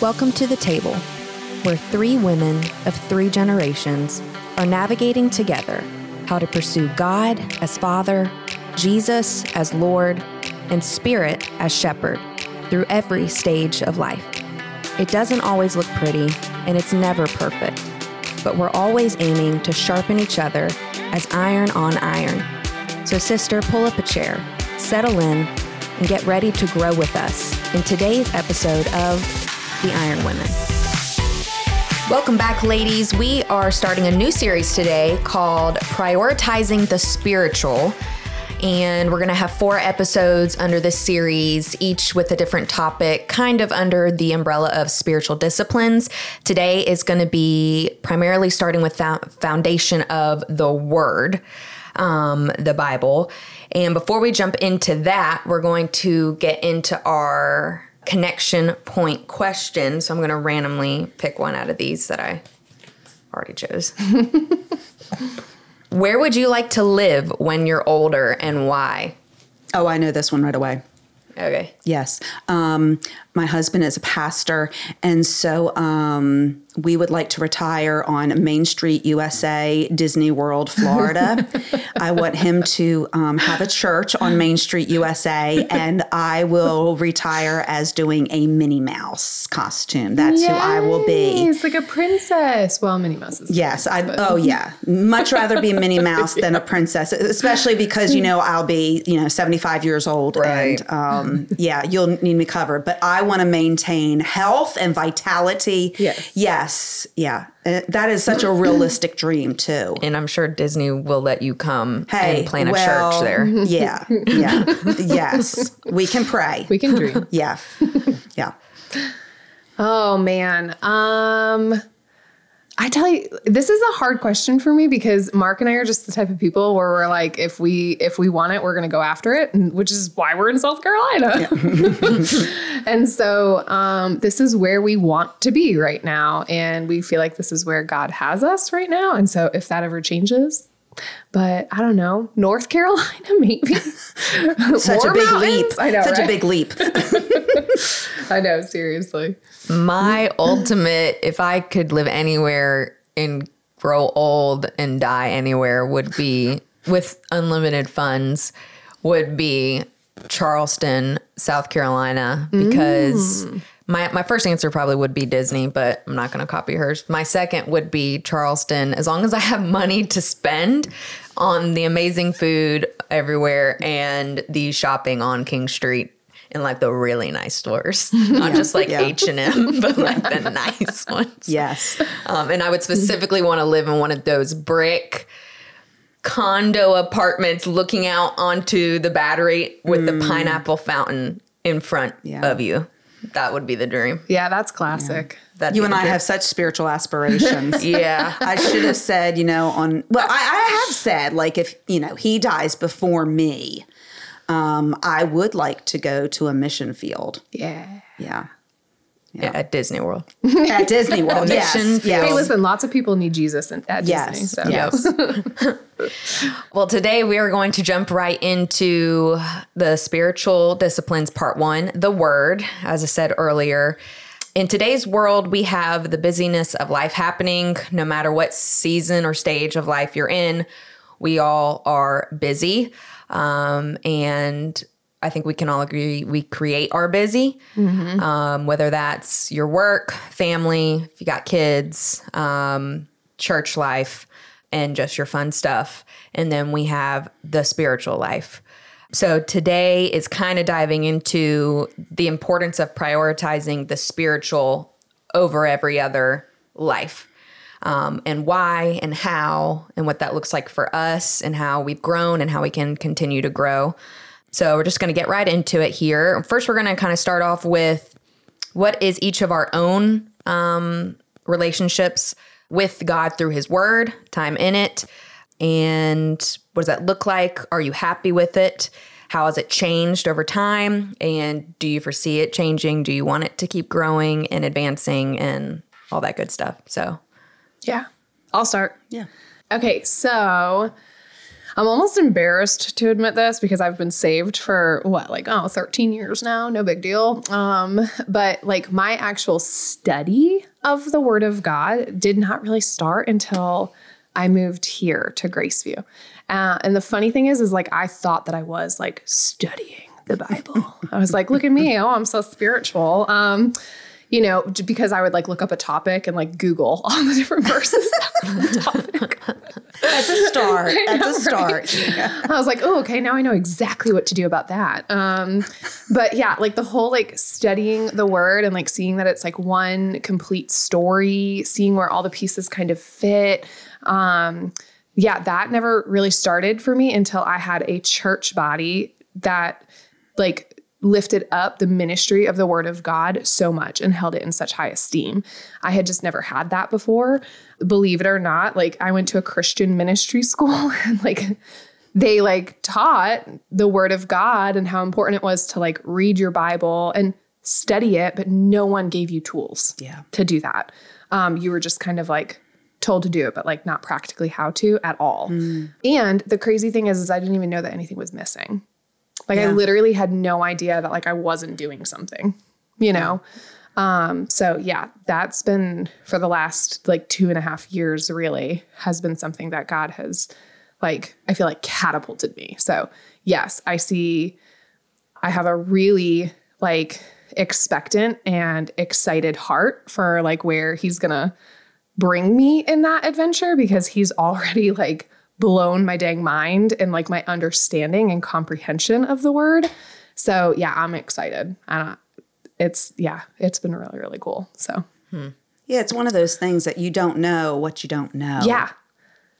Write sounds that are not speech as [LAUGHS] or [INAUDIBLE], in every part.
Welcome to the table, where three women of three generations are navigating together how to pursue God as Father, Jesus as Lord, and Spirit as Shepherd through every stage of life. It doesn't always look pretty, and it's never perfect, but we're always aiming to sharpen each other as iron on iron. So, sister, pull up a chair, settle in, and get ready to grow with us in today's episode of The Iron Women. Welcome back, ladies. We are starting a new series today called Prioritizing the Spiritual. And we're going to have four episodes under this series, each with a different topic, kind of under the umbrella of spiritual disciplines. Today is going to be primarily starting with the foundation of the Word, um, the Bible. And before we jump into that, we're going to get into our connection point question. So I'm going to randomly pick one out of these that I already chose. [LAUGHS] Where would you like to live when you're older and why? Oh, I know this one right away. Okay. Yes. Um, my husband is a pastor, and so um, we would like to retire on Main Street, USA, Disney World, Florida. [LAUGHS] I want him to um, have a church on Main Street, USA, and I will retire as doing a Minnie Mouse costume. That's who I will be. It's like a princess. Well, Minnie Mouse is. Yes, I. Oh, yeah. Much rather be a Minnie [LAUGHS] Mouse than a princess, especially because you know I'll be you know seventy five years old, Right. and um, yeah, you'll need me covered. But I want to maintain health and vitality. Yes. yes, yeah. Uh, that is such a realistic dream too. And I'm sure Disney will let you come Hey, and plant a well, church there. [LAUGHS] Yeah, yeah, yes. We can pray. We can dream. Yeah, yeah. [LAUGHS] oh man. Um I tell you, this is a hard question for me because Mark and I are just the type of people where we're like, if we if we want it, we're gonna go after it, and, which is why we're in South Carolina. [LAUGHS] and so um, this is where we want to be right now, and we feel like this is where God has us right now. And so if that ever changes, but I don't know, North Carolina [LAUGHS] maybe. [LAUGHS] Such More a big mountains? leap. I know, Such a big leap. [LAUGHS] I know, seriously. My ultimate, if I could live anywhere and grow old and die anywhere, would be with unlimited funds, would be Charleston, South Carolina, because. Mm. My, my first answer probably would be Disney, but I'm not going to copy hers. My second would be Charleston. As long as I have [LAUGHS] money to spend on the amazing food everywhere and the shopping on King Street in like the really nice stores, [LAUGHS] not just like yeah. H and M, [LAUGHS] but like the nice ones. yes. Um, and I would specifically want to live in one of those brick condo apartments looking out onto the battery with the pineapple fountain in front Yeah. of you. That would be the dream. Yeah, that's classic. That'd You and I dream. have such spiritual aspirations. [LAUGHS] Yeah. I should have said, you know, on well, I, I have said like if you know he dies before me, um, I would like to go to a mission field. Yeah. Yeah, Yeah, at Disney World. [LAUGHS] at Disney World. yes, mission yes. field. Hey, listen, lots of people need Jesus in, at Yes, Disney. So. yes. [LAUGHS] Well, today we are going to jump right into the spiritual disciplines part one, the word, as I said earlier. In today's world, we have the busyness of life happening, no matter what season or stage of life you're in. We all are busy. Um, and I think we can all agree we create our busy, um, whether that's your work, family, if you got kids, um, church life, and just your fun stuff. And then we have the spiritual life. So today is kind of diving into the importance of prioritizing the spiritual over every other life. Um, and why and how and what that looks like for us and how we've grown and how we can continue to grow. So we're just going to get right into it here. First, we're going to kind of start off with what is each of our own um, relationships with God through His Word, time in it, and what does that look like? Are you happy with it? How has it changed over time? And do you foresee it changing? Do you want it to keep growing and advancing and all that good stuff? So, Yeah. I'll start. Yeah. Okay, so I'm almost embarrassed to admit this because I've been saved for what, like, oh, 13 years now, no big deal. Um, but like my actual study of the Word of God did not really start until I moved here to Graceview. Uh, and the funny thing is, is like I thought that I was like studying the Bible. [LAUGHS] I was like, look at me, oh, I'm so spiritual. Um, you know, because I would like look up a topic and like Google [LAUGHS] all the different verses [LAUGHS] the. That's a start. [LAUGHS] That's a start. I was like, oh, okay, now I know exactly what to do about that. Um, but yeah, like the whole like studying the word and like seeing that it's like one complete story, seeing where all the pieces kind of fit. Um, yeah, that never really started for me until I had a church body that like lifted up the ministry of the word of God so much and held it in such high esteem. I had just never had that before. Believe it or not, like I went to a Christian ministry [LAUGHS] school and like they like taught the word of God and how important it was to like read your Bible and study it, but no one gave you tools Yeah. to do that. Um, you were just kind of like told to do it, but like not practically how to at all. And the crazy thing is, is I didn't even know that anything was missing. Like I literally had no idea that like I wasn't doing something, you know? Um, so yeah, that's been for the last like two and a half years really has been something that God has like, I feel like catapulted me. So yes, I see, I have a really like expectant and excited heart for like where he's gonna bring me in that adventure because he's already like blown my dang mind and like my understanding and comprehension of the word. So yeah, I'm excited. And it's yeah, it's been really really cool. So hmm. Yeah, it's one of those things that you don't know what you don't know. yeah,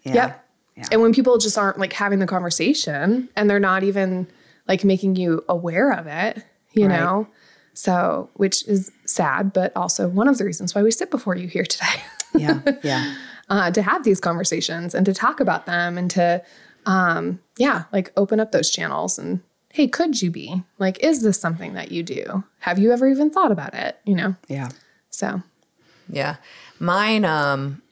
Yeah. Yep. Yeah. And when people just aren't like having the conversation and they're not even like making you aware of it, you Right. know? So, which is sad, but also one of the reasons why we sit before you here today. Yeah. [LAUGHS] Yeah. Uh, to have these conversations and to talk about them and to, um, yeah, like open up those channels and, hey, could you be? Like, is this something that you do? Have you ever even thought about it? You know? Yeah. So, Yeah. Mine, um,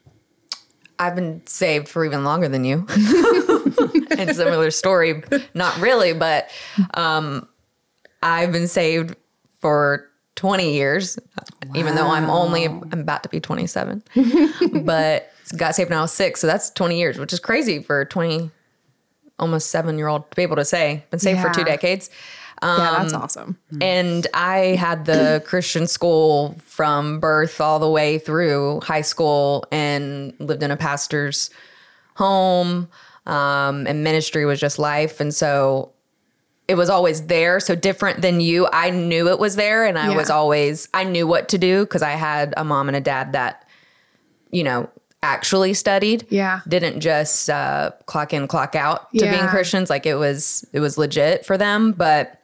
I've been saved for even longer than you. [LAUGHS] [LAUGHS] and similar story, not really, but um, I've been saved for 20 years, even though I'm only, I'm about to be 27. [LAUGHS] but got saved when I was six. So that's 20 years, which is crazy for a 20, almost seven year old to be able to say. Been saved for two Yeah. decades. yeah, that's awesome. And I had the Christian school from birth all the way through high school and lived in a pastor's home. Um, and ministry was just life. And so it was always there. So different than you, I knew it was there. And I Yeah. was always, I knew what to do because I had a mom and a dad that, you know, actually studied. Yeah. Didn't just uh, clock in, clock out to being Christians. Like it was, it was legit for them. But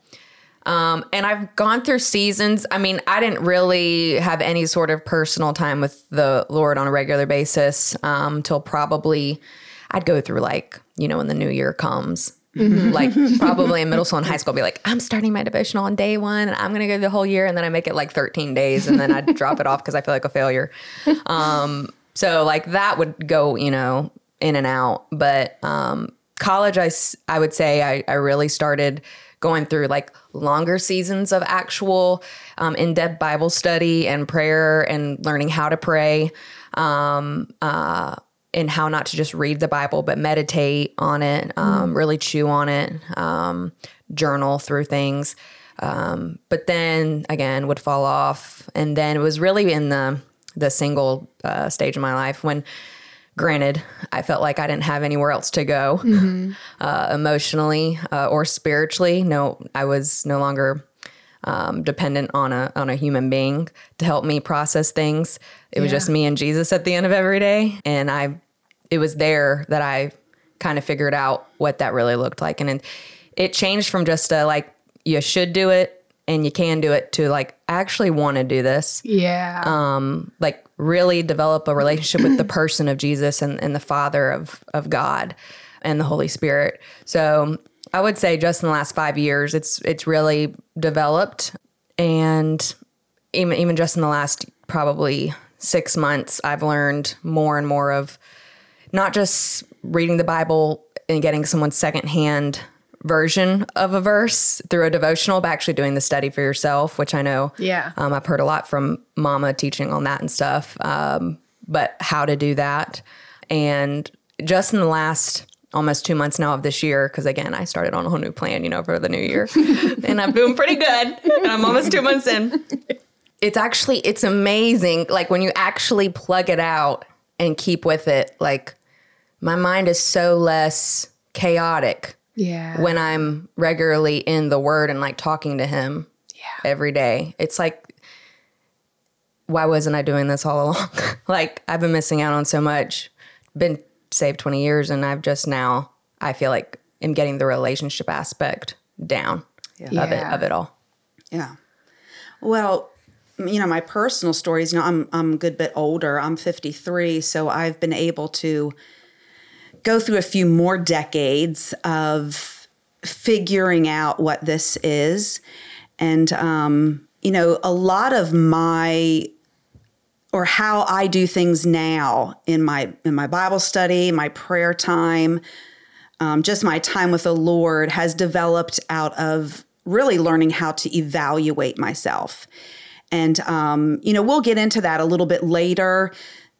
um, and I've gone through seasons. I mean, I didn't really have any sort of personal time with the Lord on a regular basis um, till probably I'd go through like, you know, when the new year comes. like [LAUGHS] probably in middle school and high school, I'd be like, I'm starting my devotional on day one and I'm going to go the whole year. And then I make it like 13 days and then I'd [LAUGHS] drop it off because I feel like a failure. Um, so like that would go, you know, in and out. But um, college, I would say I, I really started going through like longer seasons of actual um, in-depth Bible study and prayer and learning how to pray um, uh, and how not to just read the Bible, but meditate on it, um, really chew on it, um, journal through things. Um, but then again, would fall off. And then it was really in the the single uh, stage of my life when granted i felt like i didn't have anywhere else to go [LAUGHS] uh, emotionally uh, or spiritually. No i was no longer um, dependent on a on a human being to help me process things. It was Yeah. just me and jesus at the end of every day and i it was there that i kind of figured out what that really looked like. And it, it changed from just a like you should do it and you can do it to like I actually want to do this Yeah. um, like really develop a relationship with the [CLEARS THROAT] person of Jesus and, and the Father of of God and the Holy Spirit. So I would say just in the last five years, it's it's really developed, and even even just in the last probably six months, I've learned more and more of not just reading the Bible and getting someone's secondhand version of a verse through a devotional, but actually doing the study for yourself, which I know Yeah. um, I've heard a lot from Mama teaching on that and stuff. Um, but how to do that, and just in the last almost two months now of this year, because again I started on a whole new plan, you know, for the new year, [LAUGHS] and I'm doing pretty good, and I'm almost two months in. It's actually it's amazing, like when you actually plug it out and keep with it, like my mind is so less chaotic Yeah. when I'm regularly in the word and like talking to him yeah. every day. It's like, why wasn't I doing this all [LAUGHS] along? like, I've been missing out on so much. Been saved 20 years, and I've just now, I feel like, am getting the relationship aspect down of, it, of it all. Yeah. Well, you know, my personal stories, you know, I'm I'm a good bit older. I'm 53, so I've been able to go through a few more decades of figuring out what this is. And um, you know, a lot of my or how I do things now in my in my Bible study, my prayer time, um, just my time with the Lord has developed out of really learning how to evaluate myself. And, um, you know, we'll get into that a little bit later,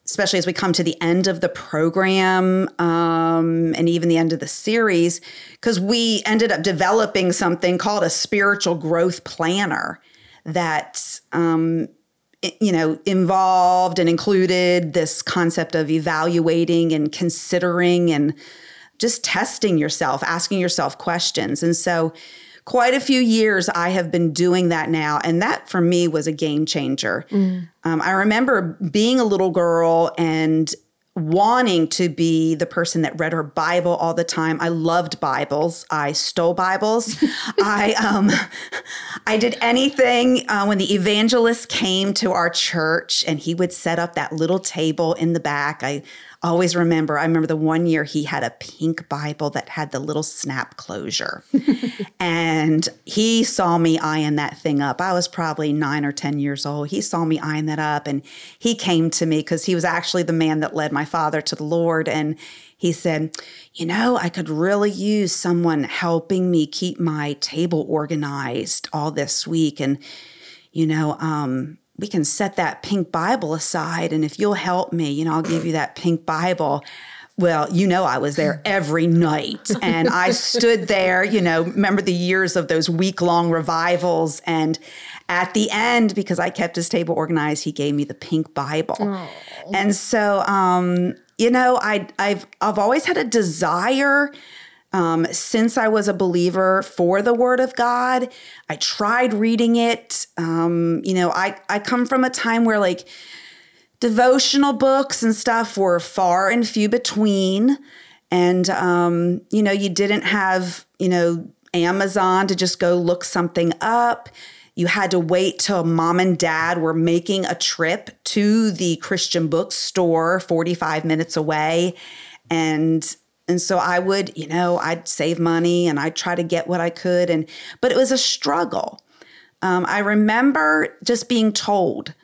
especially as we come to the end of the program um, and even the end of the series, because we ended up developing something called a spiritual growth planner that um, you know involved and included this concept of evaluating and considering and just testing yourself asking yourself questions. And so quite a few years i have been doing that now and that for me was a game changer. Um, i remember being a little girl and wanting to be the person that read her bible all the time. I loved bibles. I stole bibles. [LAUGHS] I um i did anything uh, when the evangelist came to our church and he would set up that little table in the back i always remember i remember the one year he had a pink bible that had the little snap closure. [LAUGHS] And he saw me eyeing that thing up. I was probably nine or ten years old. He saw me eyeing that up and he came to me because he was actually the man that led my father to the lord and he said you know i could really use someone helping me keep my table organized all this week and you know um we can set that pink Bible aside. And if you'll help me, you know, I'll give you that pink Bible. Well, you know, I was there every night [LAUGHS] and I stood there, you know, remember the years of those week long revivals. And at the end, because I kept his table organized, he gave me the pink Bible. And so, um, you know, I, I've, I've always had a desire um, since I was a believer for the Word of God. I tried reading it. Um, you know, I, I come from a time where like devotional books and stuff were far and few between. And, um, you know, you didn't have, you know, Amazon to just go look something up. You had to wait till mom and dad were making a trip to the Christian bookstore 45 minutes away. And and so I would, you know, I'd save money and I'd try to get what I could. And but it was a struggle. Um, I remember just being told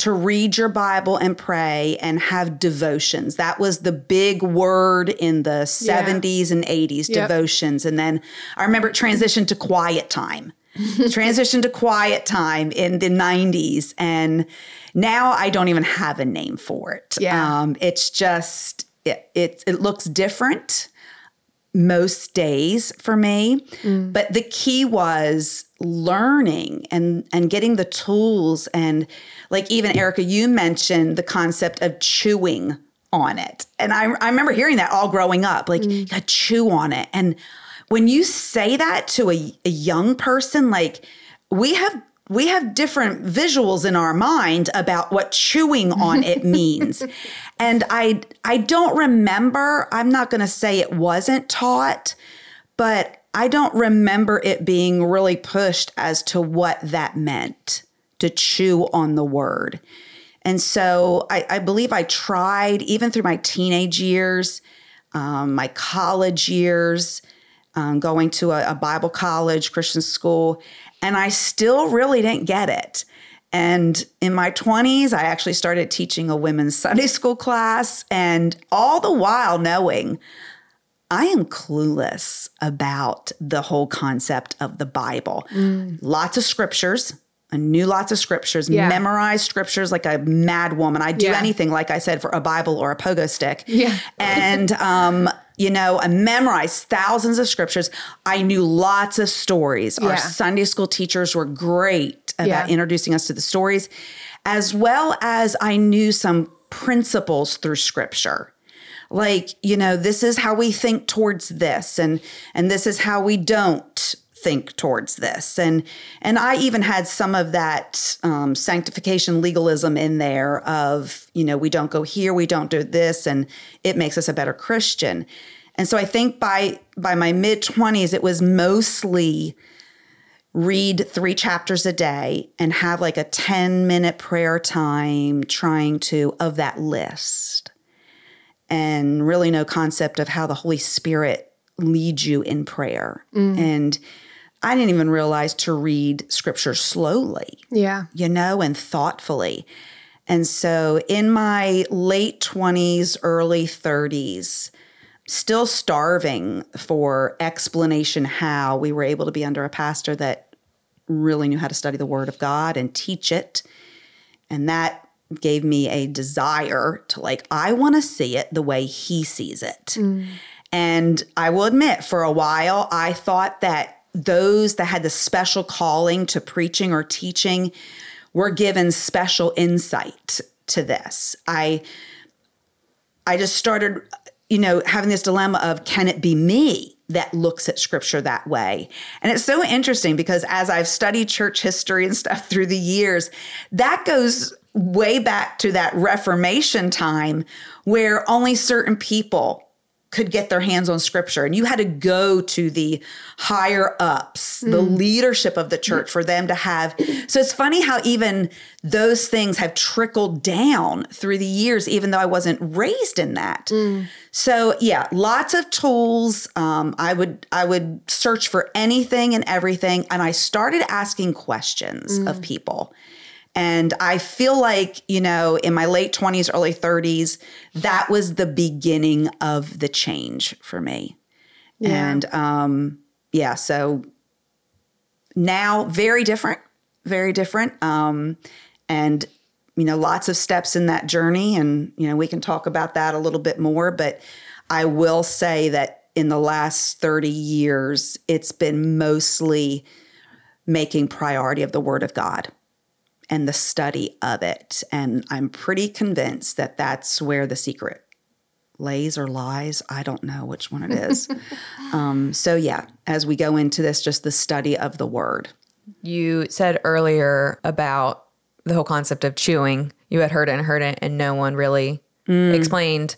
to read your Bible and pray and have devotions. That was the big word in the 70s and 80s, Yep. devotions. And then I remember it transitioned to quiet time. [LAUGHS] transitioned to quiet time in the 90s. And now I don't even have a name for it. Yeah. Um, it's just, it, it, it looks different most days for me but the key was learning and and getting the tools and like even erica you mentioned the concept of chewing on it. And i, I remember hearing that all growing up like mm. you gotta chew on it. And when you say that to a, a young person like we have we have different visuals in our mind about what chewing on it [LAUGHS] means. and I I don't remember, I'm not going to say it wasn't taught, but I don't remember it being really pushed as to what that meant to chew on the word. And so I, I believe I tried, even through my teenage years, um, my college years, um, going to a, a Bible college, Christian school, and I still really didn't get it. And in my 20s, I actually started teaching a women's [LAUGHS] Sunday school class, and all the while knowing I am clueless about the whole concept of the Bible. Lots of scriptures. I knew lots of scriptures, Yeah. memorized scriptures like a mad woman. I'd do Yeah. anything, like I said, for a Bible or a pogo stick. Yeah. And, um, you know, I memorized thousands of scriptures. I knew lots of stories. Our Sunday school teachers were great about Yeah. introducing us to the stories, as well as I knew some principles through scripture like you know this is how we think towards this and and this is how we don't think towards this. And and i even had some of that um, sanctification legalism in there of you know we don't go here we don't do this and it makes us a better christian. And so i think by by my mid 20s it was mostly read three chapters a day and have like a 10 minute prayer time trying to of that list and really no concept of how the Holy Spirit leads you in prayer. Mm. And I didn't even realize to read scripture slowly, Yeah. you know, and thoughtfully. And so in my late 20s, early 30s, still starving for explanation how we were able to be under a pastor that really knew how to study the Word of God and teach it. And that gave me a desire to, like, I want to see it the way He sees it. Mm. And I will admit, for a while, I thought that those that had the special calling to preaching or teaching were given special insight to this. I I just started, you know, having this dilemma of can it be me that looks at scripture that way? And it's so interesting because as I've studied church history and stuff through the years, that goes way back to that Reformation time where only certain people could get their hands on scripture. And you had to go to the higher ups the hmm. leadership of the church for them to have. So it's funny how even those things have trickled down through the years even though i wasn't raised in that. Hmm. So yeah lots of tools. Um, i would i would search for anything and everything and i started asking questions of hmm. people and I feel like, you know, in my late 20s, early 30s, that was the beginning of the change for me. And um, yeah, so now very different, very different. Um, and, you know, lots of steps in that journey. And, you know, we can talk about that a little bit more. But I will say that in the last 30 years, it's been mostly making priority of the Word of God and the study of it. And I'm pretty convinced that that's where the secret lays or lies. I don't know which one it is. [LAUGHS] um, so, yeah, as we go into this, just the study of the word. You said earlier about the whole concept of chewing. You had heard it and heard it, and no one really explained.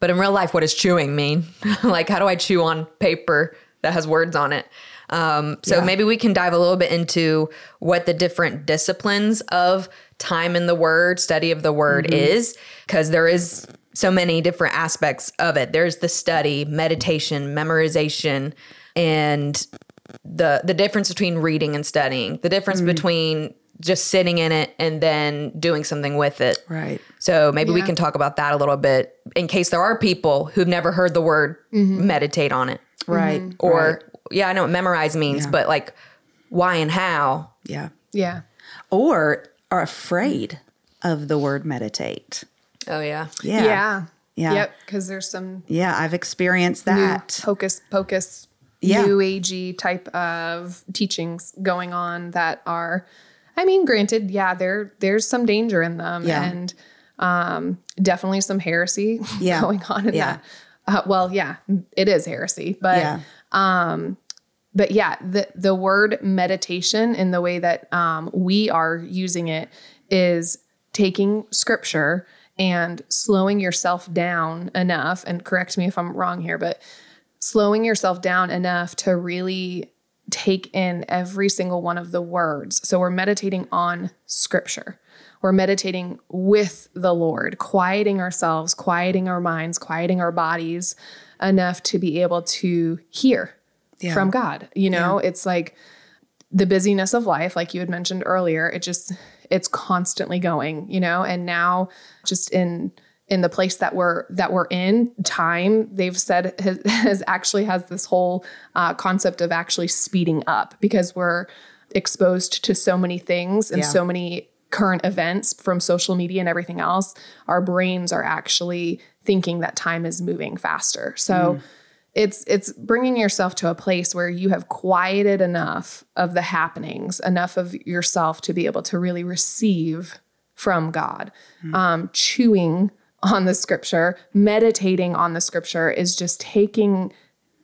But in real life, what does chewing mean? [LAUGHS] like, how do I chew on paper that has words on it? Um, so Yeah. maybe we can dive a little bit into what the different disciplines of time in the word, study of the word mm-hmm. is, because there is so many different aspects of it. There's the study, meditation, memorization, and the the difference between reading and studying, the difference mm. between just sitting in it and then doing something with it. Right. So maybe we can talk about that a little bit in case there are people who've never heard the word mm-hmm. meditate on it. Right. Or right. Yeah, I know what memorize means, Yeah. but like why and how. yeah. Yeah. Or are afraid of the word meditate. Oh yeah. Yeah. Yeah. Yeah. Yep. Because there's some Yeah, I've experienced new that. hocus pocus, Yeah. new agey type of teachings going on that are, I mean, granted, yeah, there there's some danger in them, Yeah. and um, definitely some heresy [LAUGHS] Yeah. going on in Yeah. that. Uh, well, yeah, it is heresy, but yeah. but yeah, the the word meditation in the way that um, we are using it is taking scripture and slowing yourself down enough. And correct me if I'm wrong here, but slowing yourself down enough to really take in every single one of the words. So we're meditating on scripture. We're meditating with the Lord, quieting ourselves, quieting our minds, quieting our bodies enough to be able to hear Yeah. from God. You know, it's like the busyness of life, like you had mentioned earlier, it just it's constantly going, you know, and now just in in the place that we're that we're in time they've said [LAUGHS] has, has actually has this whole uh, concept of actually speeding up because we're exposed to so many things and Yeah. so many current events from social media and everything else our brains are actually thinking that time is moving faster. So it's it's bringing yourself to a place where you have quieted enough of the happenings enough of yourself to be able to really receive from god. Um, chewing on the scripture meditating on the scripture is just taking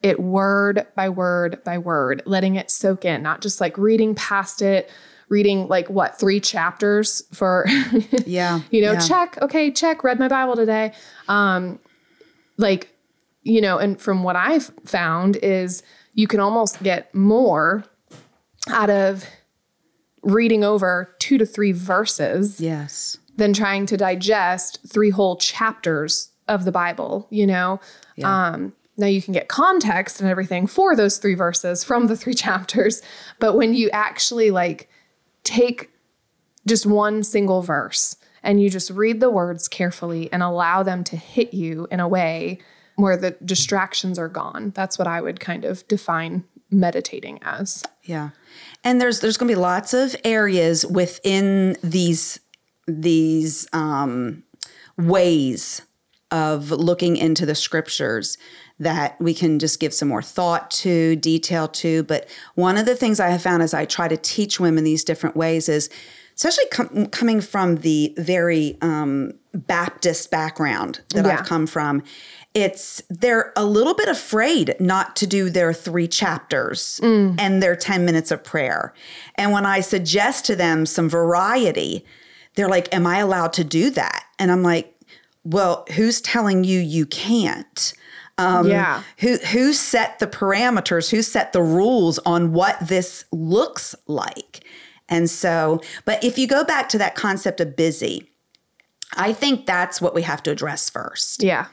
it word by word by word letting it soak in not just like reading past it reading like what three chapters for [LAUGHS] Yeah. you know yeah. check okay check read my bible today um like you know and from what i've found is you can almost get more out of reading over two to three verses Yes. than trying to digest three whole chapters of the bible you know um now you can get context and everything for those three verses from the three [LAUGHS] chapters but when you actually like take just one single verse and you just read the words carefully and allow them to hit you in a way where the distractions are gone. That's what I would kind of define meditating as. Yeah. And there's there's going to be lots of areas within these these um, ways of looking into the scriptures that we can just give some more thought to, detail to. But one of the things I have found as I try to teach women these different ways is, especially com- coming from the very um, Baptist background that Yeah. I've come from, it's they're a little bit afraid not to do their three chapters and their 10 minutes of prayer. And when I suggest to them some variety, they're like, Am I allowed to do that? And I'm like, Well, who's telling you you can't? Um, yeah. Who who set the parameters? Who set the rules on what this looks like? And so, but if you go back to that concept of busy, I think that's what we have to address first Yeah.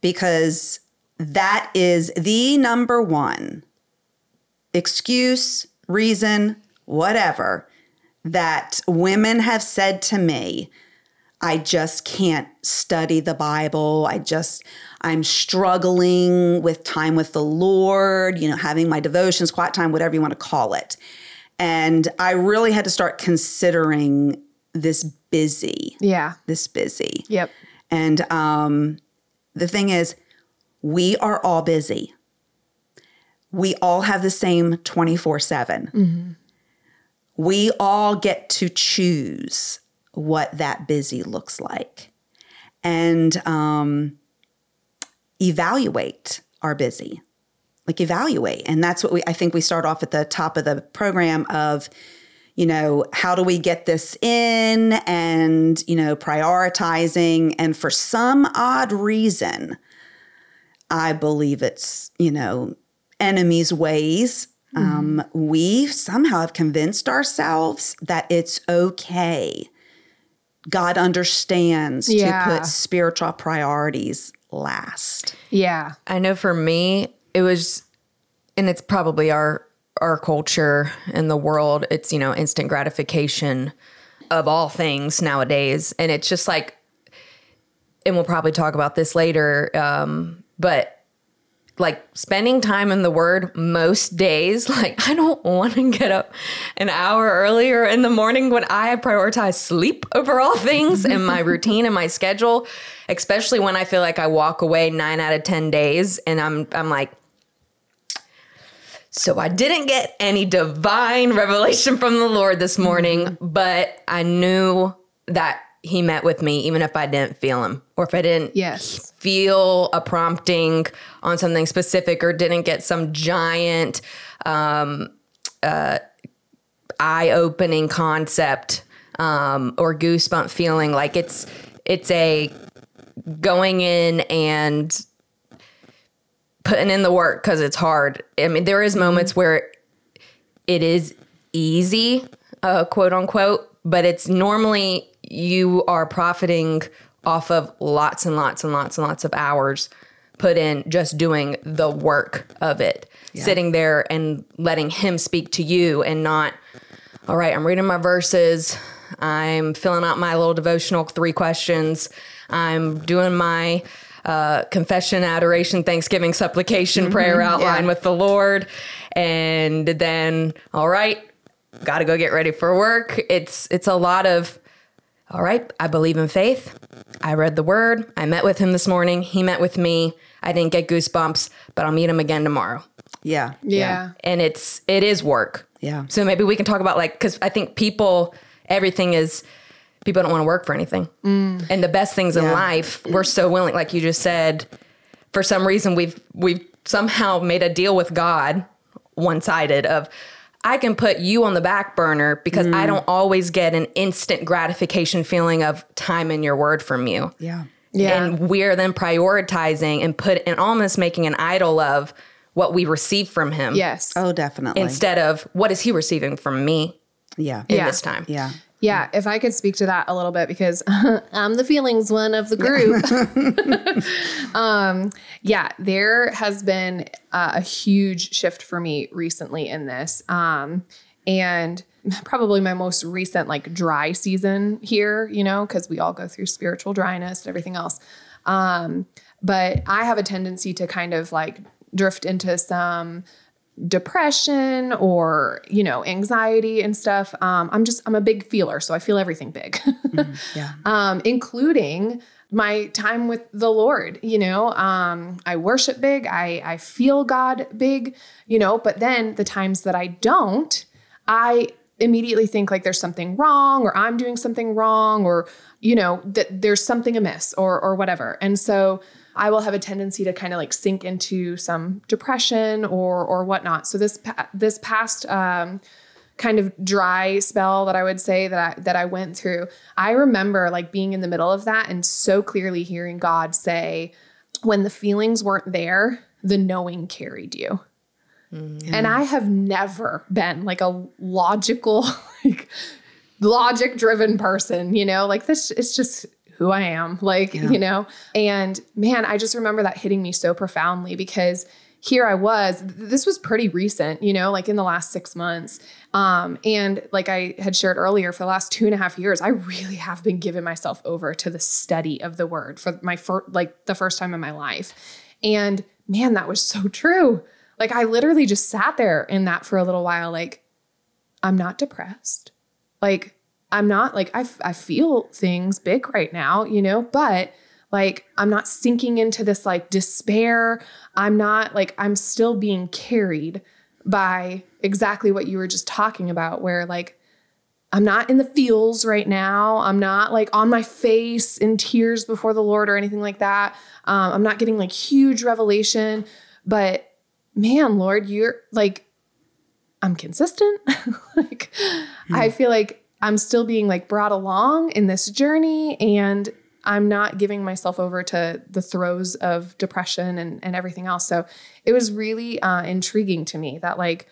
because that is the number one excuse, reason, whatever that women have said to me. I just can't study the Bible. I just, I'm struggling with time with the Lord, you know, having my devotions, quiet time, whatever you want to call it. And I really had to start considering this busy, Yeah. this busy. Yep. And um, the thing is, we are all busy. We all have the same 24 7. We all get to choose what that busy looks like and um, evaluate our busy. Like, evaluate. And that's what we, I think we start off at the top of the program of, you know, how do we get this in and, you know, prioritizing. And for some odd reason, I believe it's, you know, enemies' ways. Um, we somehow have convinced ourselves that it's okay. God understands Yeah. to put spiritual priorities last. Yeah. I know for me, it was, and it's probably our our culture and the world. It's you know instant gratification of all things nowadays, and it's just like, and we'll probably talk about this later. Um, but like spending time in the Word most days, [LAUGHS] like I don't want to get up an hour earlier in the morning when I prioritize sleep over all things and my [LAUGHS] routine and my schedule, especially when I feel like I walk away nine out of ten days and I'm I'm like. So I didn't get any divine revelation from the Lord this morning, mm-hmm. but I knew that he met with me even if I didn't feel him or if I didn't Yes. feel a prompting on something specific or didn't get some giant um, uh, eye-opening concept um, or goosebump feeling like it's it's a going in and putting in the work because it's hard i mean there is moments where it is easy uh, quote unquote but it's normally you are profiting off of lots and lots and lots and lots of hours put in just doing the work of it sitting there and letting him speak to you and not all right i'm reading my verses I'm filling out my little devotional three questions. I'm doing my uh, confession, adoration, thanksgiving, supplication, prayer outline yeah. with the Lord. And then, all right, got to go get ready for work. It's it's a lot of all right, I believe in faith. I read the word. I met with him this morning. He met with me. I didn't get goosebumps, but I'll meet him again tomorrow. Yeah. Yeah. And it's it is work. Yeah. So maybe we can talk about like cuz I think people everything is people don't want to work for anything. Mm. And the best things in life, we're so willing like you just said for some reason we've we've somehow made a deal with God one-sided of I can put you on the back burner because I mm. don't always get an instant gratification feeling of time in your word from you. Yeah. Yeah. And we're then prioritizing and put and almost making an idol of what we receive from him. Yes. Oh, definitely. Instead of what is he receiving from me yeah. in Yeah. this time? Yeah. Yeah, if I could speak to that a little bit because [LAUGHS] I'm the feelings one of the group. [LAUGHS] [LAUGHS] um, yeah, there has been uh, a huge shift for me recently in this. Um, and probably my most recent like dry season here, you know, because we all go through spiritual dryness and everything else. Um, but I have a tendency to kind of like drift into some depression or you know anxiety and stuff um, i'm just i'm a big feeler so i feel everything big. [LAUGHS] Yeah. um, including my time with the lord you know um, i worship big I, I feel god big you know but then the times that i don't i immediately think like there's something wrong or i'm doing something wrong or you know that there's something amiss or or whatever. And so I will have a tendency to kind of like sink into some depression or or whatnot. So this this past um, kind of dry spell that I would say that I, that I went through, I remember like being in the middle of that and so clearly hearing God say, "When the feelings weren't there, the knowing carried you." And I have never been like a logical, [LAUGHS] like logic driven person, you know, like this, it's just who I am, like, you know, and man, I just remember that hitting me so profoundly because here I was, this was pretty recent, you know, like in the last six months. Um, and like I had shared earlier, for the last two and a half years, I really have been giving myself over to the study of the word for my first, like the first time in my life. And man, that was so true. Like I literally just sat there in that for a little while, like, I'm not depressed. Like, I'm not like, I, I feel things big right now, you know, but like, I'm not sinking into this like despair. I'm not like, I'm still being carried by exactly what you were just talking about, where like, I'm not in the feels right now. I'm not like on my face in tears before the Lord or anything like that. Um, I'm not getting like huge revelation, but man, Lord, you're like, I'm consistent. [LAUGHS] like, I feel like I'm still being like brought along in this journey and I'm not giving myself over to the throes of depression and, and everything else. So it was really uh, intriguing to me that like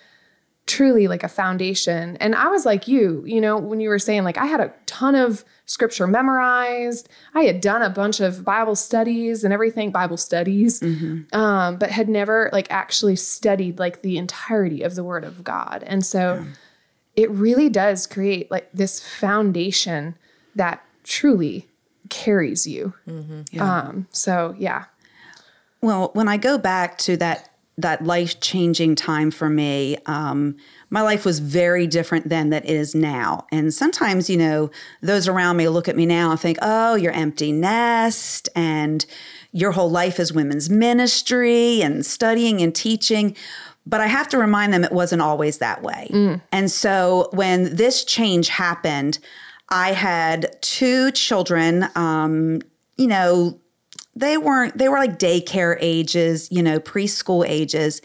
truly like a foundation. And I was like you, you know, when you were saying like I had a ton of scripture memorized, I had done a bunch of Bible studies and everything, Bible studies, um, but had never like actually studied like the entirety of the Word of God. And so it really does create like this foundation that truly carries you. Um, so yeah. Well, when I go back to that that life changing time for me, um, my life was very different then than it is now. And sometimes, you know, those around me look at me now and think, "Oh, you're empty nest," and your whole life is women's ministry and studying and teaching. But I have to remind them it wasn't always that way. And so when this change happened, I had two children. Um, you know, they weren't they were like daycare ages you know preschool ages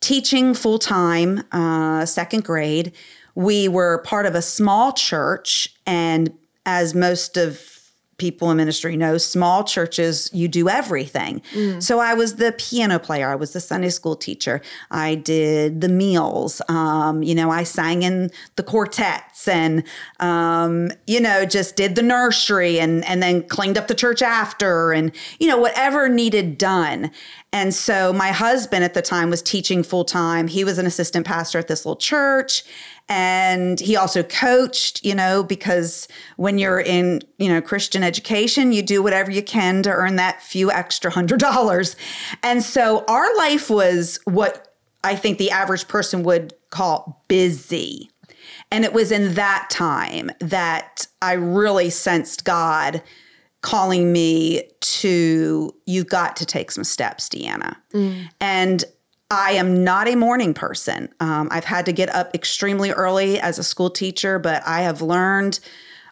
teaching full time uh, second grade we were part of a small church and as most of people in ministry know small churches you do everything. So i was the piano player. I was the sunday school teacher. I did the meals. Um, you know i sang in the quartets and um, you know just did the nursery and and then cleaned up the church after and you know whatever needed done. And so my husband at the time was teaching full time. He was an assistant pastor at this little church And he also coached, you know, because when you're in, you know, Christian education, you do whatever you can to earn that few extra hundred [LAUGHS] dollars. And so our life was what I think the average person would call busy. And it was in that time that I really sensed God calling me to, you've got to take some steps, Deanna. Mm. And I am not a morning person. Um, I've had to get up extremely early as a school teacher, but I have learned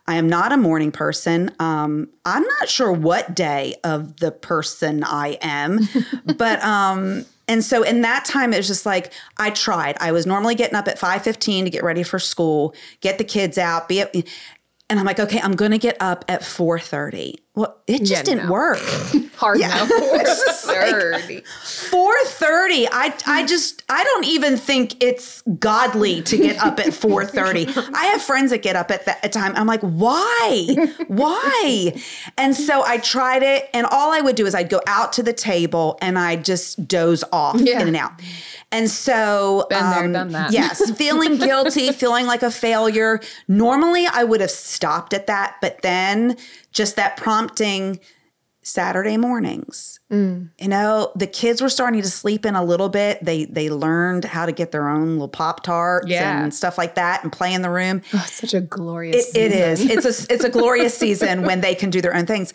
I am not a morning person. Um, I'm not sure what day of the person I am, [LAUGHS] but um, and so in that time it was just like I tried. I was normally getting up at 5:15 to get ready for school, get the kids out, be at, and I'm like, okay, I'm gonna get up at 4:30. Well, it just Yeah, didn't no. work. [LAUGHS] Hard Yeah. no. [LAUGHS] [LAUGHS] Like- 4:30. I I just I don't even think it's godly to get up at 4:30. I have friends that get up at that time. I'm like, "Why? Why?" And so I tried it and all I would do is I'd go out to the table and I'd just doze off Yeah. in and out. And so Been there, um, done that. yes, feeling guilty, feeling like a failure. Normally I would have stopped at that, but then just that prompting Saturday mornings. Mm. You know, the kids were starting to sleep in a little bit. They they learned how to get their own little pop tarts Yeah. and stuff like that, and play in the room. Oh, such a glorious. It, it is. It's a [LAUGHS] it's a glorious season when they can do their own things.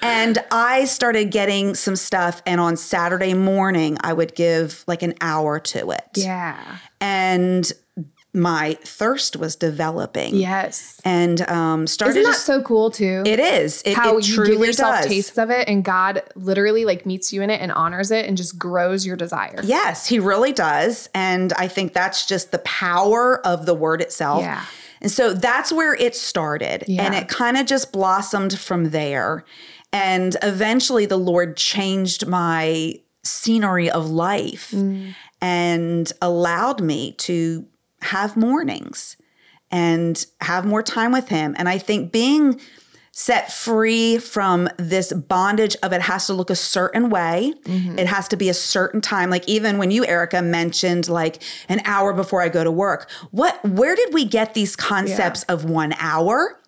And I started getting some stuff, and on Saturday morning, I would give like an hour to it. Yeah. And my thirst was developing. Yes. And um, started. Isn't that so cool too? it is. It, How it you give yourself does. tastes of it, and God literally like meets you in it and honors it, and just grows your desire. Yes, he really does. And I think that's just the power of the word itself. Yeah. And so that's where it started. Yeah. And it kind of just blossomed from there. And eventually the Lord changed my scenery of life Mm. and allowed me to have mornings and have more time with him. And I think being set free from this bondage of it has to look a certain way. It has to be a certain time. Like even when you, Erica, mentioned like an hour before I go to work, what where did we get these concepts of one hour?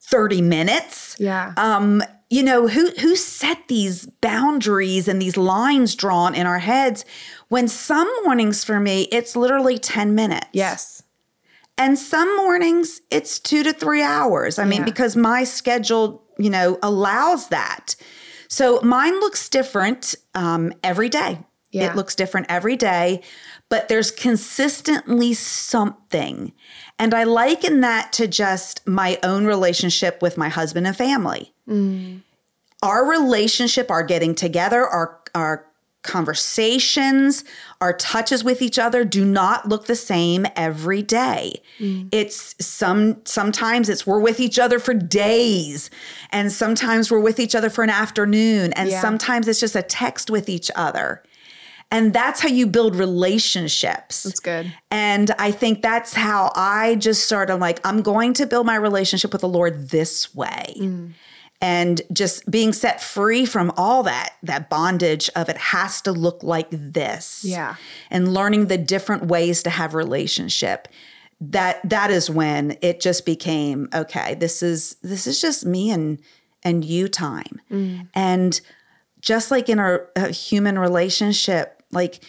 30 minutes? Yeah. um, you know, who who set these boundaries and these lines drawn in our heads when some mornings for me it's literally 10 minutes. yes. And some mornings it's 2 to 3 hours. I mean, because my schedule, you know, allows that. So mine looks different um, every day. Yeah. It looks different every day, but there's consistently something. And I liken that to just my own relationship with my husband and family. Our relationship, our getting together, our our conversations, our touches with each other do not look the same every day. It's some sometimes it's we're with each other for days and sometimes we're with each other for an afternoon and Yeah. sometimes it's just a text with each other. And that's how you build relationships. That's good. And I think that's how I just started like, I'm going to build my relationship with the Lord this way. Mm. And just being set free from all that, that bondage of it has to look like this. Yeah. And learning the different ways to have relationship. That that is when it just became, okay, this is this is just me and and you time. Mm. And just like in our uh, human relationship, like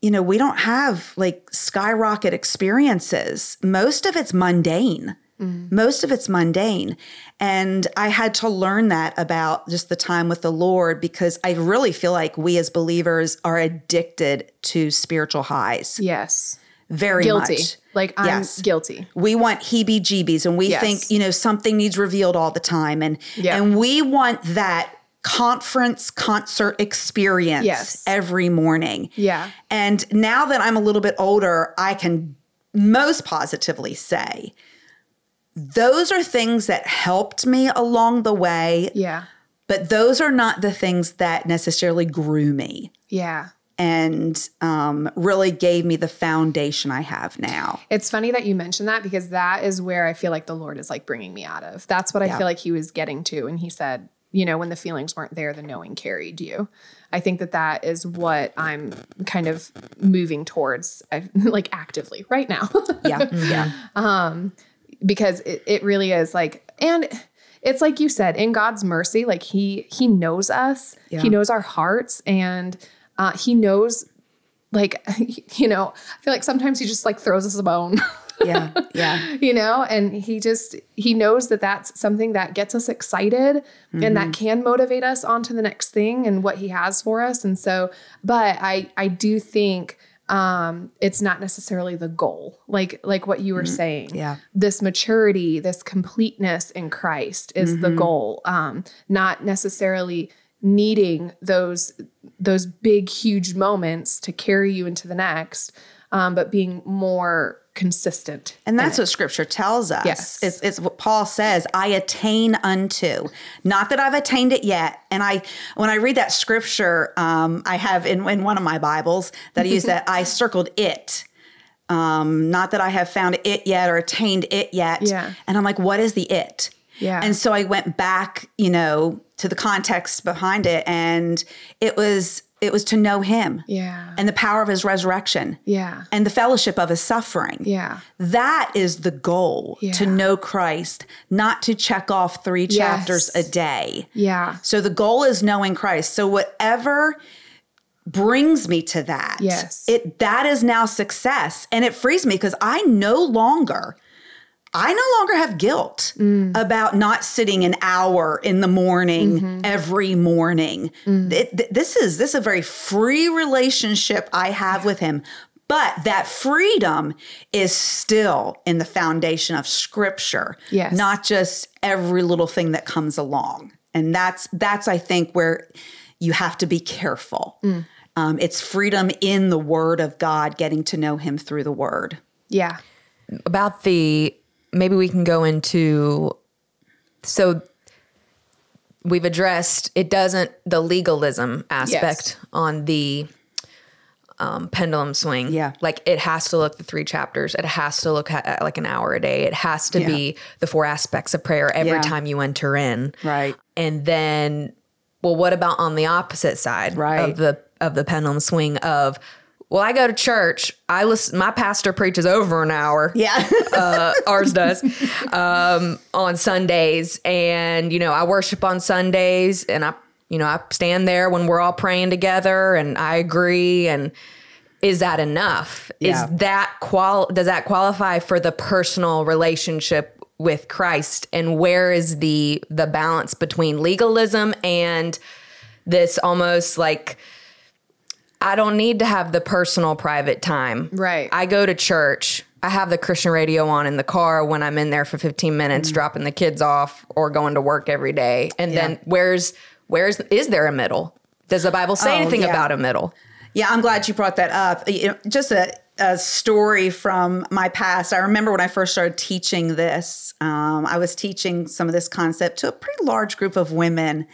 you know, we don't have like skyrocket experiences. Most of it's mundane. Mm-hmm. Most of it's mundane. And I had to learn that about just the time with the Lord because I really feel like we as believers are addicted to spiritual highs. Yes. Very Guilty. much. Like I'm Yes. guilty. We want heebie jeebies and we Yes. think, you know, something needs revealed all the time. And Yeah. and we want that conference concert experience Yes. every morning. Yeah. And now that I'm a little bit older, I can most positively say those are things that helped me along the way, Yeah. but those are not the things that necessarily grew me Yeah. and um, really gave me the foundation I have now. It's funny that you mentioned that because that is where I feel like the Lord is like bringing me out of. That's what I Yeah. feel like he was getting to. And he said, you know, when the feelings weren't there, the knowing carried you. I think that that is what I'm kind of moving towards, I- [LAUGHS] like actively right now. Yeah. [LAUGHS] Yeah. Because it, it really is like and it's like you said in god's mercy like he he knows us Yeah. he knows our hearts and uh, he knows like [LAUGHS] you know i feel like sometimes he just like throws us a bone Yeah. Yeah. [LAUGHS] you know and he just he knows that that's something that gets us excited and that can motivate us on to the next thing and what he has for us and so but i i do think um it's not necessarily the goal. Like like what you were saying Yeah. this maturity this completeness in christ is the goal. Um not necessarily needing those those big huge moments to carry you into the next um but being more consistent And that's what scripture tells us. Yes. It's, it's what Paul says, I attain unto. Not that I've attained it yet. And I, when I read that scripture, um, I have in, in one of my Bibles that I use that I circled it. Um, not that I have found it yet or attained it yet. Yeah. And I'm like, what is the it? Yeah. And so I went back, you know, to the context behind it. And it was, it was to know him. Yeah. And the power of his resurrection. Yeah. And the fellowship of his suffering. Yeah. That is the goal to know Christ, not to check off three chapters a day. Yeah. So the goal is knowing Christ. So whatever brings me to that, Yes. it that is now success. And it frees me because I no longer I no longer have guilt Mm. about not sitting an hour in the morning Mm-hmm. every morning. Mm. It- th- this is this is a very free relationship I have with him. But that freedom is still in the foundation of scripture, Yes. not just every little thing that comes along. And that's that's I think where you have to be careful. Mm. Um, it's freedom in the Word of God, getting to know Him through the Word. Yeah. about the maybe we can go into so we've addressed it doesn't the legalism aspect on the um, pendulum swing Yeah. like it has to look the three chapters it has to look at like an hour a day it has to Yeah. be the four aspects of prayer every Yeah. time you enter in Right. and then well what about on the opposite side Right. of the of the pendulum swing of well i go to church. I listen my pastor preaches over an hour. Yeah. [LAUGHS] uh, ours does um, on sundays. And you know i worship on sundays and i you know i stand there when we're all praying together and i agree. And is that enough? Yeah. is that qual does that qualify for the personal relationship with christ? And where is the the balance between legalism and this almost like I don't need to have the personal private time. Right. I go to church. I have the Christian radio on in the car when I'm in there for 15 minutes dropping the kids off or going to work every day. And Yeah. then where's where's is there a middle? Does the Bible say Oh, anything yeah. about a middle? Yeah, I'm glad you brought that up. You know, just a, a story from my past. I remember when I first started teaching this, um, I was teaching some of this concept to a pretty large group of women.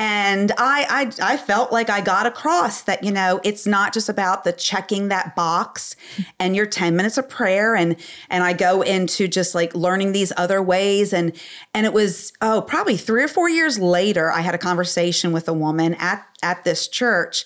And I, I I felt like I got across that you know it's not just about the checking that box and your 10 minutes of prayer and and I go into just like learning these other ways. And and it was oh probably 3 or 4 years later I had a conversation with a woman at at this church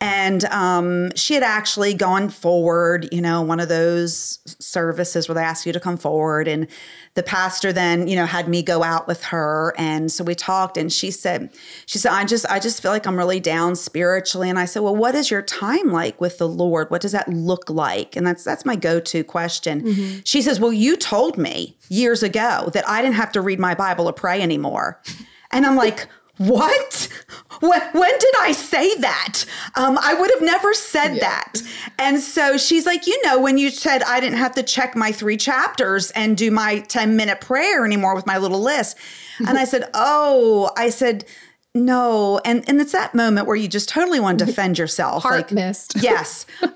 and um, she had actually gone forward, you know, one of those services where they ask you to come forward. And the pastor then, you know, had me go out with her. And so we talked and she said, she said, I just, I just feel like I'm really down spiritually. And I said, well, what is your time like with the Lord? What does that look like? And that's, that's my go-to question. She says, well, you told me years ago that I didn't have to read my Bible or pray anymore. And I'm like, what? When, when did I say that? Um, I would have never said that. And so she's like, you know, when you said I didn't have to check my three chapters and do my 10 minute prayer anymore with my little list. And I said, [LAUGHS] oh, I said, no. And, and it's that moment where you just totally want to [LAUGHS] defend yourself. Heart missed. [LAUGHS] Yes. Um,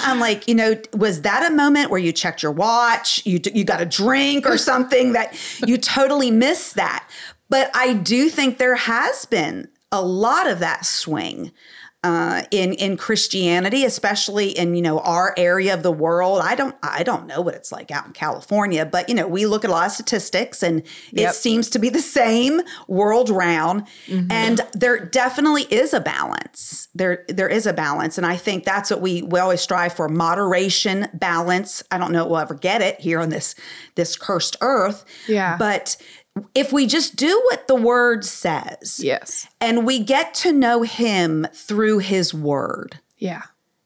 I'm like, you know, was that a moment where you checked your watch, you you got a drink or something that you totally missed that? But I do think there has been a lot of that swing uh, in in Christianity, especially in you know our area of the world. I don't I don't know what it's like out in California, but you know we look at a lot of statistics, and Yep. it seems to be the same world round. And there definitely is a balance. There there is a balance, and I think that's what we we always strive for: moderation, balance. I don't know if we'll ever get it here on this this cursed earth. Yeah. but. If we just do what the word says, Yes. and we get to know him through his word Yeah.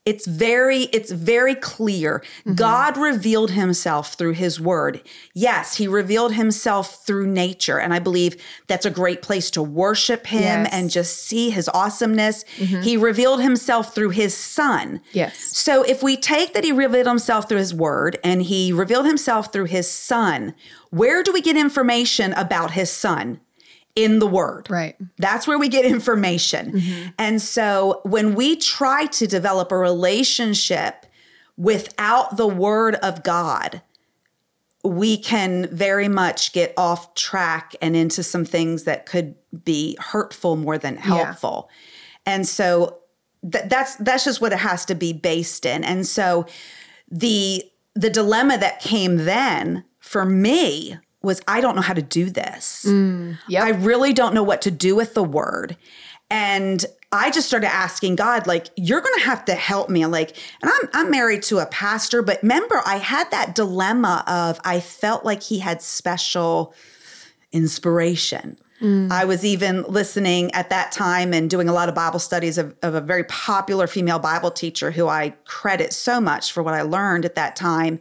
It's very it's very clear. Mm-hmm. God revealed himself through his word. Yes he revealed himself through nature and i believe that's a great place to worship him Yes. and just see his awesomeness. Mm-hmm. He revealed himself through his son. Yes. so if we take that he revealed himself through his word and he revealed himself through his son where do we get information about his son in the word Right. that's where we get information. Mm-hmm. And so when we try to develop a relationship without the word of God, we can very much get off track and into some things that could be hurtful more than helpful. And so th- that's that's just what it has to be based in. And so the the dilemma that came then for me was I don't know how to do this. Mm, yep. I really don't know what to do with the word. And I just started asking God, like, you're gonna have to help me. Like, and I'm I'm married to a pastor, but remember, I had that dilemma of I felt like he had special inspiration. Mm. I was even listening at that time and doing a lot of Bible studies of, of a very popular female Bible teacher who I credit so much for what I learned at that time.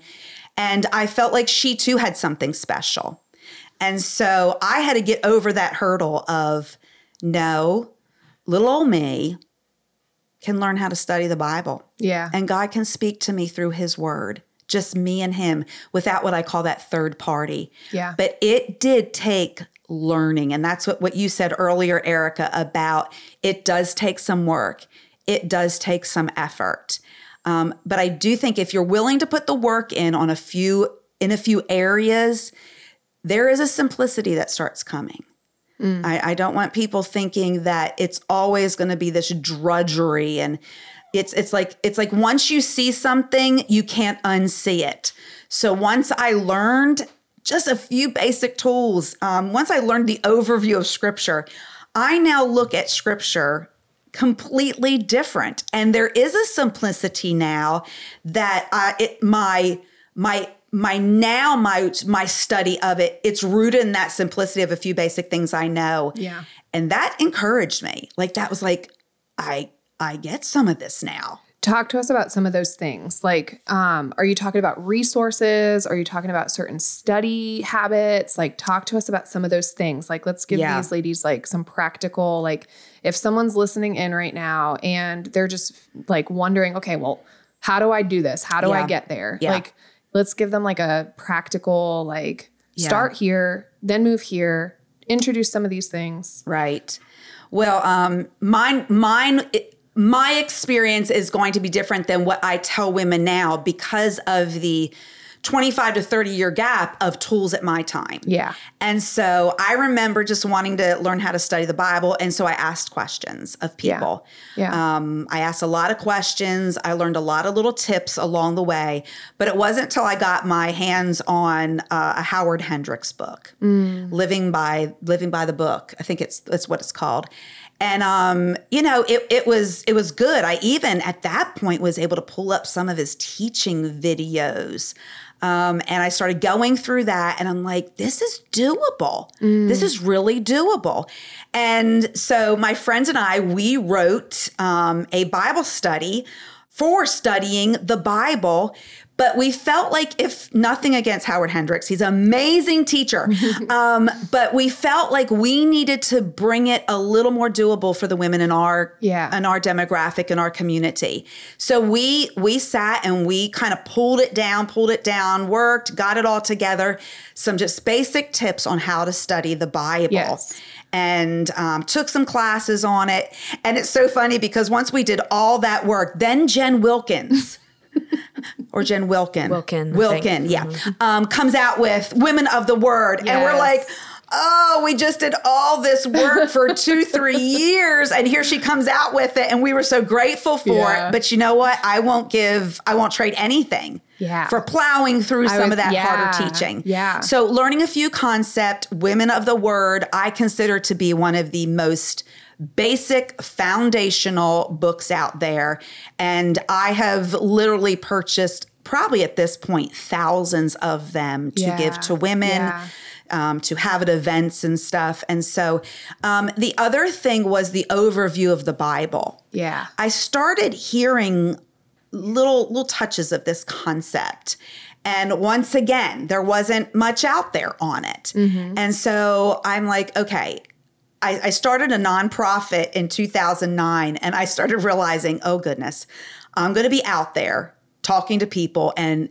And I felt like she too had something special. And so I had to get over that hurdle of no, little old me can learn how to study the Bible. Yeah. And God can speak to me through his word, just me and him without what I call that third party. Yeah. But it did take learning. And that's what, what you said earlier, Erica, about it does take some work, it does take some effort. Um, but I do think if you're willing to put the work in on a few in a few areas, there is a simplicity that starts coming. I, I don't want people thinking that it's always going to be this drudgery and it's it's like it's like once you see something, you can't unsee it. So once I learned just a few basic tools, um, once I learned the overview of Scripture, I now look at Scripture completely different, and there is a simplicity now that I, it my my my now my my study of it it's rooted in that simplicity of a few basic things i know. Yeah. and that encouraged me. Like that was like i i get some of this now Talk to us about some of those things. Like, um, are you talking about resources? Are you talking about certain study habits? Like, talk to us about some of those things. Like, let's give Yeah. these ladies like some practical, like, if someone's listening in right now and they're just like wondering, okay, well, how do I do this? How do I get there? Yeah. Like, let's give them like a practical, like, Yeah. start here, then move here, introduce some of these things. Right. Well, um, mine, mine, it, my experience is going to be different than what I tell women now because of the 25 to 30 year gap of tools at my time. Yeah. And so I remember just wanting to learn how to study the Bible. And so I asked questions of people. Yeah. Um, I asked a lot of questions. I learned a lot of little tips along the way. But it wasn't until I got my hands on uh, a Howard Hendricks book, "Living by Living by the Book." I think it's that's what it's called. And um, you know, it it was it was good. I even at that point was able to pull up some of his teaching videos. Um, and I started going through that, and I'm like, this is doable. This is really doable. And so my friends and I, we wrote um, a Bible study for studying the Bible. But we felt like, if nothing against Howard Hendricks, he's an amazing teacher. [LAUGHS] um, but we felt like we needed to bring it a little more doable for the women in our Yeah. in our demographic in our community. So we we sat and we kind of pulled it down, pulled it down, worked, got it all together. Some just basic tips on how to study the Bible Yes. and um, took some classes on it. And it's so funny because once we did all that work, then Jen Wilkins. Or Jen Wilkin. Wilkin, Wilkin, yeah. Um, comes out with Women of the Word. And we're like, oh, we just did all this work for [LAUGHS] two, three years, and here she comes out with it, and we were so grateful for Yeah. it. But you know what? I won't give, I won't trade anything. Yeah. For plowing through some would- of that yeah. harder teaching. Yeah. So learning a few concept, women of the word, I consider to be one of the most basic foundational books out there. And I have literally purchased probably at this point thousands of them to Yeah. give to women. Yeah. Um, to have at events and stuff. And so um, the other thing was the overview of the Bible. Yeah. I started hearing little little touches of this concept. And once again, there wasn't much out there on it. And so I'm like, okay, I, I started a nonprofit in 2009 and I started realizing, oh goodness, I'm going to be out there talking to people and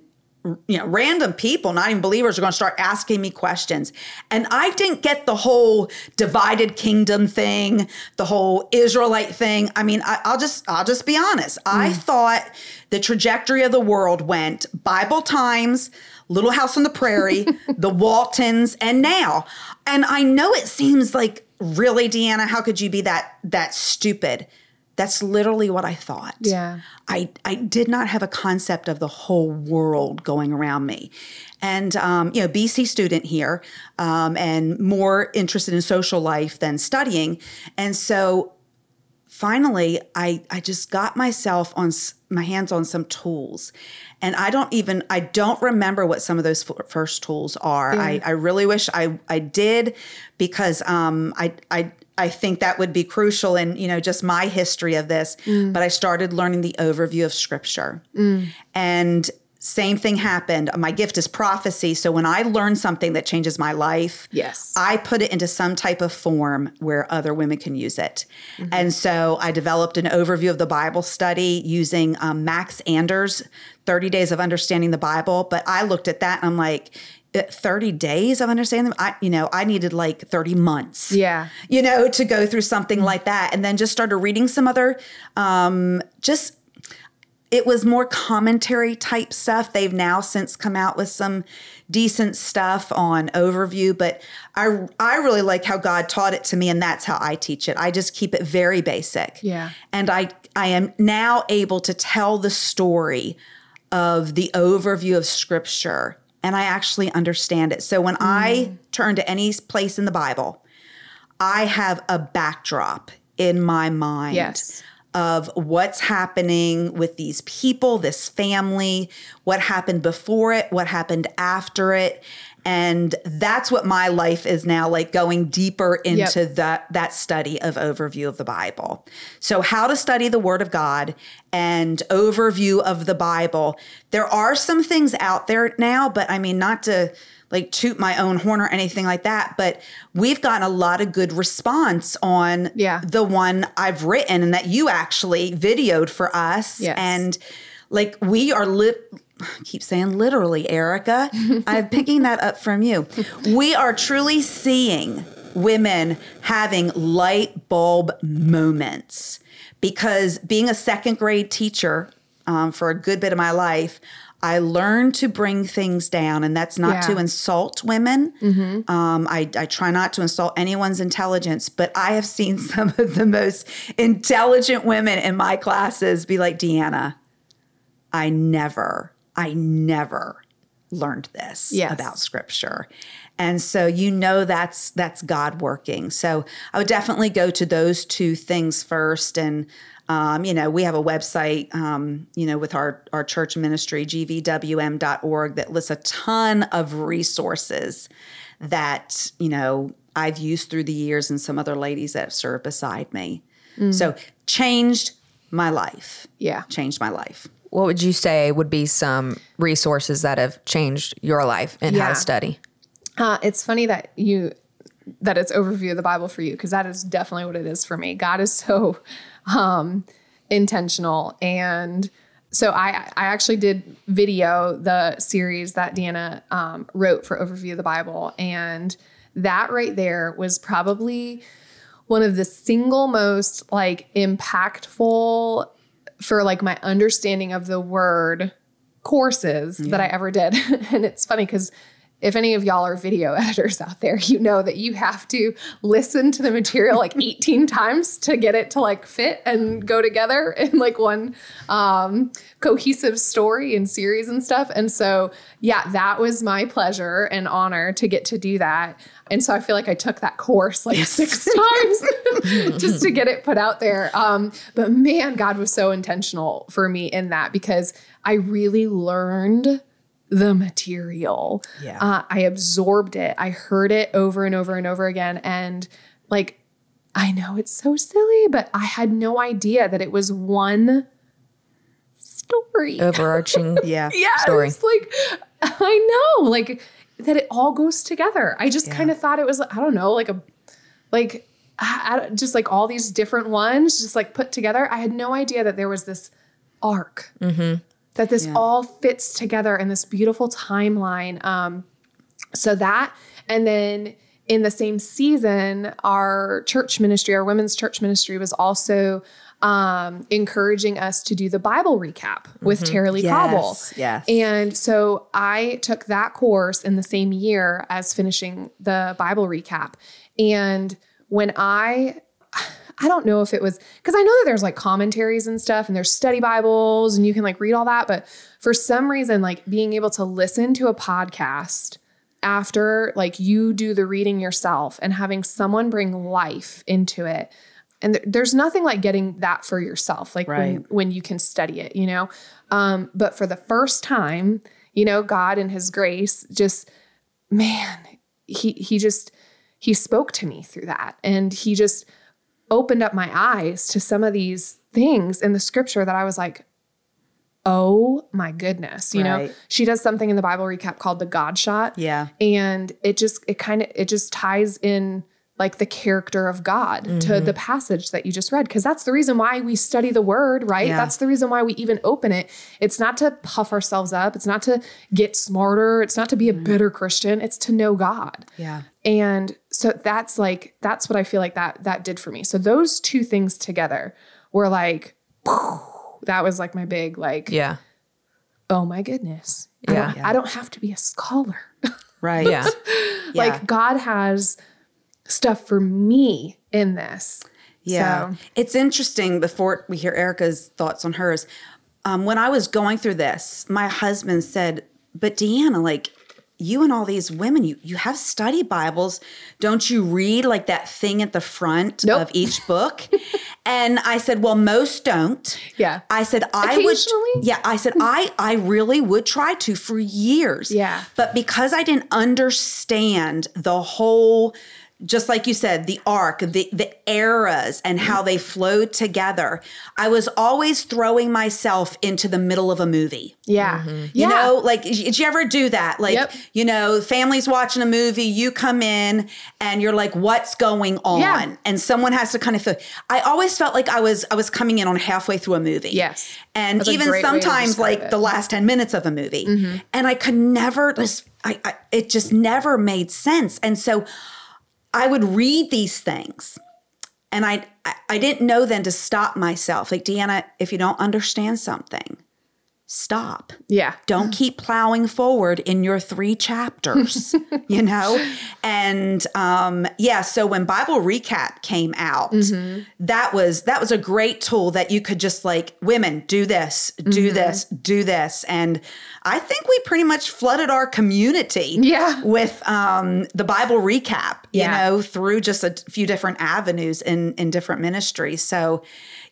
you know, random people, not even believers, are going to start asking me questions. And I didn't get the whole divided kingdom thing, the whole Israelite thing. I mean, I, I'll just, I'll just be honest. I mm. thought the trajectory of the world went Bible times, Little House on the Prairie, [LAUGHS] the Waltons, and now. And I know it seems like really, Deanna, how could you be that that stupid? That's literally what I thought. Yeah. I, I did not have a concept of the whole world going around me. And, um, you know, BC student here um, and more interested in social life than studying. And so finally, I, I just got myself on my hands on some tools. And I don't even, I don't remember what some of those f- first tools are. I, mm. I really wish I, I did because um, I, I, I think that would be crucial in, you know, just my history of this. Mm. But I started learning the overview of scripture. Mm. And same thing happened. My gift is prophecy. So when I learn something that changes my life, Yes. I put it into some type of form where other women can use it. And so I developed an overview of the Bible study using um, Max Anders' 30 Days of Understanding the Bible. But I looked at that and I'm like, "Uh, 30 days of understanding them? I, you know, I needed like 30 months Yeah. you know, to go through something like that. And then just started reading some other, um, just, it was more commentary type stuff. They've now since come out with some decent stuff on overview, but I, I really like how God taught it to me, and that's how I teach it. I just keep it very basic. Yeah. And I, I am now able to tell the story of the overview of scripture and I actually understand it. So when I mm. turn to any place in the Bible, I have a backdrop in my mind Yes. Of what's happening with these people, this family, what happened before it, what happened after it. And that's what my life is now like going deeper into that that study of overview of the Bible. So how to study the word of God and overview of the Bible. There are some things out there now, but I mean not to like toot my own horn or anything like that, but we've gotten a lot of good response on Yeah. the one I've written and that you actually videoed for us. Yes. And like we are lit I keep saying literally, Erica. [LAUGHS] I'm picking that up from you. We are truly seeing women having light bulb moments because being a second grade teacher um, for a good bit of my life, I learned to bring things down, and that's not to insult women. Um, I, I try not to insult anyone's intelligence, but I have seen [LAUGHS] some of the most intelligent women in my classes be like, Deanna, I never, I never learned this Yes. about scripture. And so you know that's that's God working. So I would definitely go to those two things first and um, you know, we have a website, um, you know, with our, our church ministry, gvwm.org, that lists a ton of resources that, you know, I've used through the years and some other ladies that have served beside me. So changed my life. Yeah. Changed my life. What would you say would be some resources that have changed your life and how to study? Uh, it's funny that you that it's overview of the Bible for you because that is definitely what it is for me. God is so um, intentional, and so I I actually did video the series that Deanna um, wrote for overview of the Bible, and that right there was probably one of the single most like impactful for like my understanding of the word courses that I ever did. [LAUGHS] and it's funny because if any of y'all are video [LAUGHS] editors out there, you know that you have to listen to the material like [LAUGHS] 18 times to get it to like fit and go together [LAUGHS] in like one um, cohesive story and series and stuff. And so, yeah, that was my pleasure and honor to get to do that. And so I feel like I took that course like six times just to get it put out there. Um, but man, God was so intentional for me in that because I really learned the material. Yeah. Uh, I absorbed it. I heard it over and over and over again. And like, I know it's so silly, but I had no idea that it was one story. [LAUGHS] Overarching. Yeah. yeah, story. it's like I know, like that it all goes together. I just Yeah. kind of thought it was, I don't know, like a, like I, I- just like all these different ones, just like put together. I had no idea that there was this arc, that this Yeah. all fits together in this beautiful timeline. Um, so that, and then in the same season, our church ministry, our women's church ministry, was also um, encouraging us to do the Bible recap with Tara-Leigh Cobble. Yes, yes. And so I took that course in the same year as finishing the Bible recap. And when I I don't know if it was because I know that there's like commentaries and stuff and there's study Bibles and you can like read all that. But for some reason, like being able to listen to a podcast after like you do the reading yourself and having someone bring life into it. And th- there's nothing like getting that for yourself, like when, Right. when you can study it, you know? Um, but for the first time, you know, God and his grace just, man, he, he just, he spoke to me through that. And he just opened up my eyes to some of these things in the scripture that I was like, oh my goodness. You know, she does something in the Bible recap called the God shot. Yeah. And it just, it kind of, it just ties in like the character of God to Mm-hmm. the passage that you just read. Cause that's the reason why we study the word, right? Yeah. That's the reason why we even open it. It's not to puff ourselves up. It's not to get smarter. It's not to be a Mm-hmm. better Christian. It's to know God. Yeah. And so that's like that's what I feel like that that did for me. So those two things together were like that was like my big like Yeah. oh my goodness. Yeah. I don't, I don't have to be a scholar. Right. [LAUGHS] Yeah. like God has stuff for me in this. Yeah. So, It's interesting before we hear Erica's thoughts on hers. Um, when I was going through this, my husband said, But Deanna, like you and all these women, you, you have study Bibles. Don't you read like that thing at the front Nope. of each book? [LAUGHS] and I said, Well, most don't. Yeah. I said, I would. Yeah. I said, I, I really would try to for years. Yeah. But because I didn't understand the whole, just like you said, the arc, the the eras and how they flowed together, I was always throwing myself into the middle of a movie. yeah. You Yeah. know, like did you ever do that? Like, Yep. you know, family's watching a movie, you come in and you're like, what's going on? Yeah. And someone has to kind of feel I always felt like I was I was coming in on halfway through a movie. Yes. And That's even great way to sometimes like it. Mm-hmm. the last 10 minutes of a movie. And I could never just I, I it just never made sense. And so I would read these things and I, I didn't know then to stop myself. Like Deanna, if you don't understand something, stop. yeah. Don't [LAUGHS] keep plowing forward in your three chapters, [LAUGHS] you know? And um, yeah, so when Bible Recap came out, that was that was a great tool that you could just like, women, do this, do this, do this. And I think we pretty much flooded our community Yeah. with um, the Bible Recap, you Yeah. know, through just a few different avenues in in different ministries. So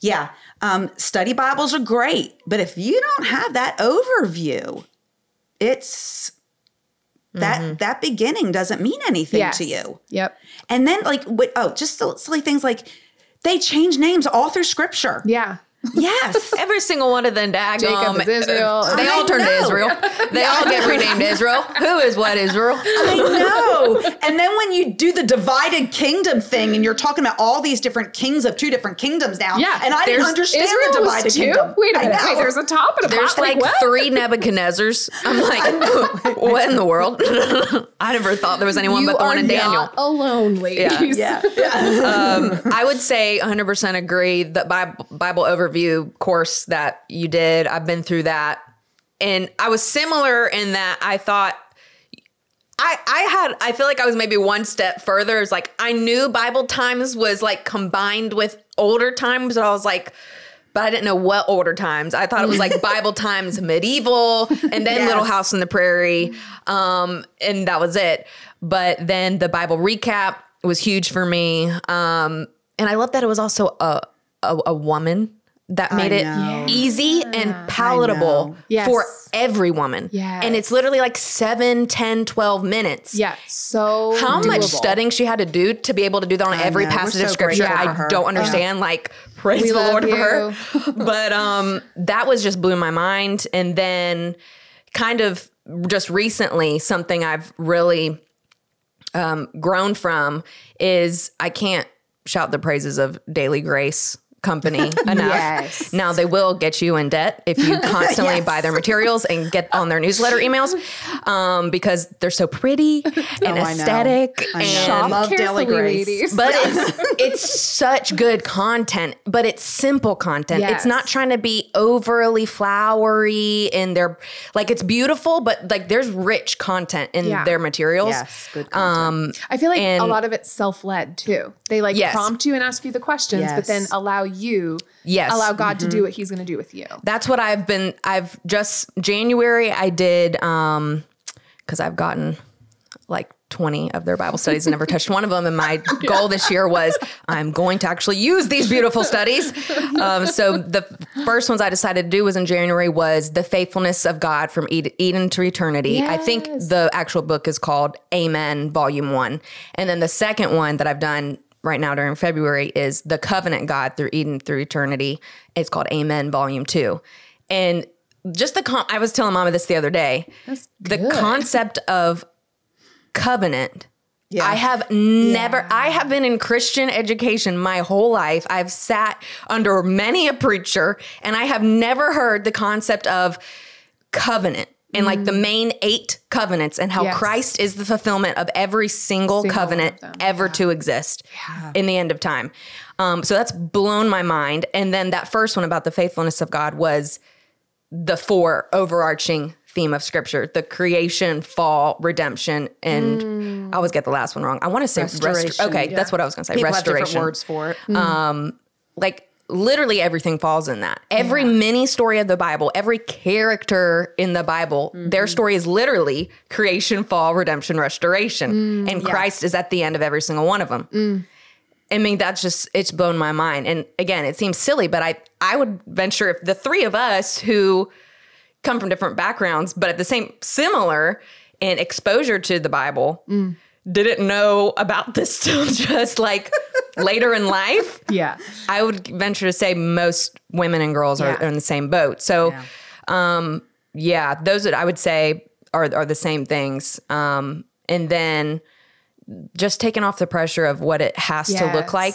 yeah, um, study Bibles are great, but if you don't have that overview, it's that that beginning doesn't mean anything Yes. to you. Yep. And then like what, oh, just silly things like they change names all through Scripture. Yeah. Yes. [LAUGHS] Every single one of them, daggum, Jacob is Israel. Uh, they all I turn to. Israel. They all get renamed Israel. Who is what Israel? I know. And then when you do the divided kingdom thing and you're talking about all these different kings of two different kingdoms now. Yeah. And I didn't understand Israel the was divided two? kingdom. Wait a I minute. Wait, there's a top and a There's bottom. like what? three Nebuchadnezzars. I'm [LAUGHS] like, [LAUGHS] what in the world? I never thought there was anyone you but the are one in Daniel. not alone, ladies. Yeah. yeah. Um, I would say 100% agree that Bible, Bible overview course that you did, I've been through that. And I was similar in that I thought I, I had I feel like I was maybe one step further. It's like I knew Bible times was like combined with older times, but I was like, but I didn't know what older times. I thought it was like [LAUGHS] Bible times medieval and then Yes. Little House on the Prairie. Um, and that was it. But then the Bible recap was huge for me. Um, and I love that it was also a a, a woman that made it easy and palatable. Yes. for every woman. Yes. And it's literally like 7, 10, 12 minutes. Yeah. So How much studying she had to do to be able to do that on every know. We're passage of scripture, I don't understand. Like, praise We the Lord you. for her. [LAUGHS] but um, that was just blew my mind. And then, kind of just recently, something I've really um, grown from is I can't shout the praises of Daily Grace company [LAUGHS] enough. Yes. Now they will get you in debt if you [LAUGHS] constantly Yes. buy their materials and get on their newsletter emails um, because they're so pretty [LAUGHS] and Oh, I know. aesthetic I know. and Shop Love Daily Grace. but it's it's such good content, but it's simple content. It's not trying to be overly flowery and they're like it's beautiful, but like there's rich content in Yeah. their materials. Yes, good content. Um I feel like a lot of it's self led too. They like Yes. prompt you and ask you the questions, but then allow you, You yes. allow God to do what He's going to do with you. that's what I've been I've just January I did um cuz I've gotten like 20 of their Bible studies and never touched one of them. And my [LAUGHS] goal this year was I'm going to actually use these beautiful studies. Um, so the first ones I decided to do was in January was the faithfulness of God from Eden to eternity. I think the actual book is called Amen Volume One. And then the second one that I've done right now during February is the covenant God through Eden through eternity. It's called Amen Volume Two. And just the con- I was telling Mama this the other day. the concept of covenant. Yeah. I have never, I have been in Christian education my whole life. I've sat under many a preacher and I have never heard the concept of covenant and like the main eight covenants and how Yes. Christ is the fulfillment of every single, Single covenant ever to exist in the end of time. Um, so that's blown my mind. And then that first one about the faithfulness of God was the four overarching theme of scripture the creation fall redemption and i always get the last one wrong i want to say restor- Restoration, okay yeah. that's what i was going to say People restoration words for it. Um, like literally everything falls in that. Every mini story of the bible every character in the bible their mm-hmm. story is literally creation fall redemption restoration. Mm, and christ is at the end of every single one of them. Mm. I mean, that's just it's blown my mind. And again, it seems silly, but I I would venture if the three of us who come from different backgrounds, but at the same similar in exposure to the Bible, mm. didn't know about this [LAUGHS] till just like later in life. Yeah. I would venture to say most women and girls are, Yeah. in the same boat. So, Yeah. um, yeah, those that I would say are are the same things. Um, and then just taking off the pressure of what it has to look like,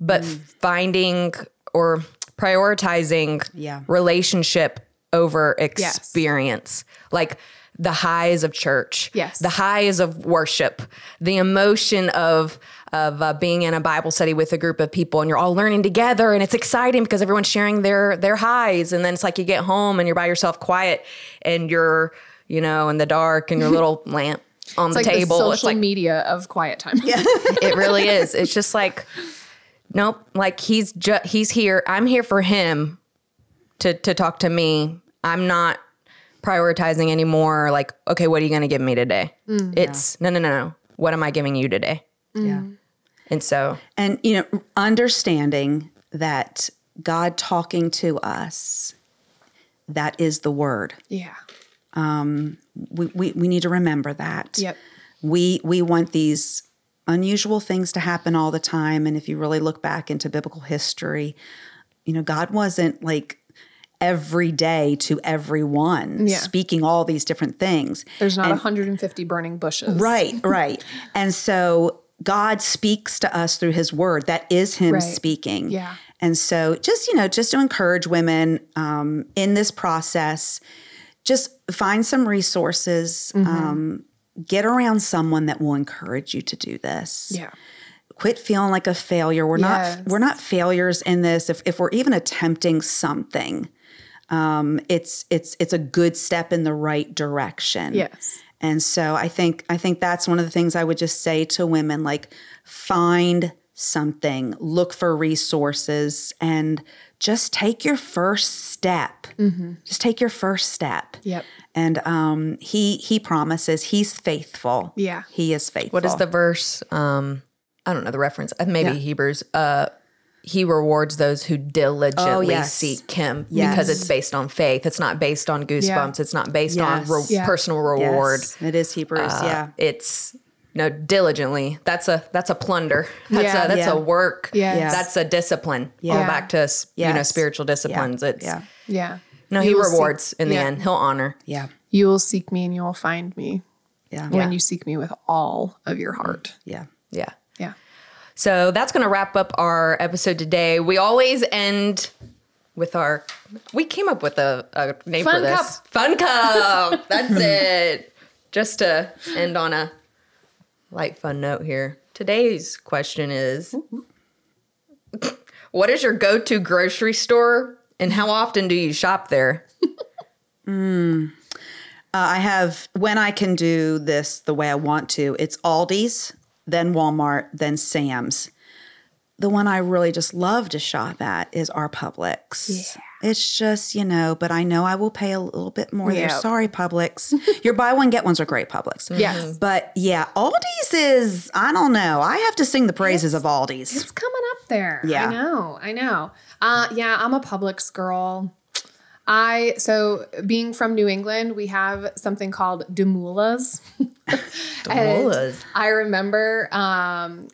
but finding or prioritizing Yeah. relationship over experience. Like the highs of church, Yes. the highs of worship, the emotion of of uh, being in a Bible study with a group of people, and you're all learning together, and it's exciting because everyone's sharing their their highs, and then it's like you get home and you're by yourself, quiet, and you're you know in the dark, and your little [LAUGHS] lamp on It's the like table. the it's social like media of quiet time. [LAUGHS] Yeah. it really is. It's just like, nope. Like he's just he's here. I'm here for him to to talk to me. I'm not prioritizing anymore. Like, okay, what are you going to give me today? it's no, no, no, no. What am I giving you today? Yeah. And so, And, you know, understanding that God talking to us, that is the word. yeah. Um, we, we, we need to remember that. Yep. We, we want these unusual things to happen all the time. And if you really look back into biblical history, you know, God wasn't like every day to everyone Yeah. speaking all these different things. There's not 150 burning bushes. Right, right. and so God speaks to us through his word. That is him Right. speaking. Yeah. And so just, you know, just to encourage women um, in this process, just find some resources, Mm-hmm. um, get around someone that will encourage you to do this. Yeah. Quit feeling like a failure. We're Yes. not we're not failures in this. If if we're even attempting something, um, it's it's it's a good step in the right direction. Yes. And so I think I think that's one of the things I would just say to women like find something, look for resources and just take your first step. Just take your first step. Yep. And um he he promises he's faithful. Yeah. He is faithful. What is the verse? Um, I don't know the reference. Uh, Maybe Yeah. Hebrews. Uh, he rewards those who diligently Oh, yes. seek him Yes. because it's based on faith. It's not based on goosebumps. It's not based on re- Yeah. personal reward. Yes, it is Hebrews, Uh, yeah. It's no diligently. That's a that's a plunder. That's Yeah. a that's Yeah. a work. Yes. Yes. That's a discipline. Yeah. All back to s- you know spiritual disciplines. It's yeah. Yeah. no, You he will seek- rewards in the yeah. end. He'll honor. Yeah. You will seek me and you will find me Yeah. when you seek me with all of your heart. Yeah. Yeah. Yeah. So that's going to wrap up our episode today. We always end with our. We came up with a, a name for Fun this. cup. Fun cup. [LAUGHS] That's it. Just to end on a light, fun note here. Today's question is [LAUGHS] What is your go to grocery store and how often do you shop there? [LAUGHS] Uh, I have when I can do this the way I want to. It's Aldi's, then Walmart, then Sam's. The one I really just love to shop at is our Publix. It's just you know, but I know I will pay a little bit more there. Yeah. Sorry, Publix. [LAUGHS] Your buy one get ones are great, Publix. Yes. but yeah, Aldi's is I don't know. I have to sing the praises of Aldi's. It's coming up there. Yeah. I know. I know. Uh, yeah, I'm a Publix girl. I so being from New England, we have something called Demoulas. [LAUGHS] Demoulas. I remember um,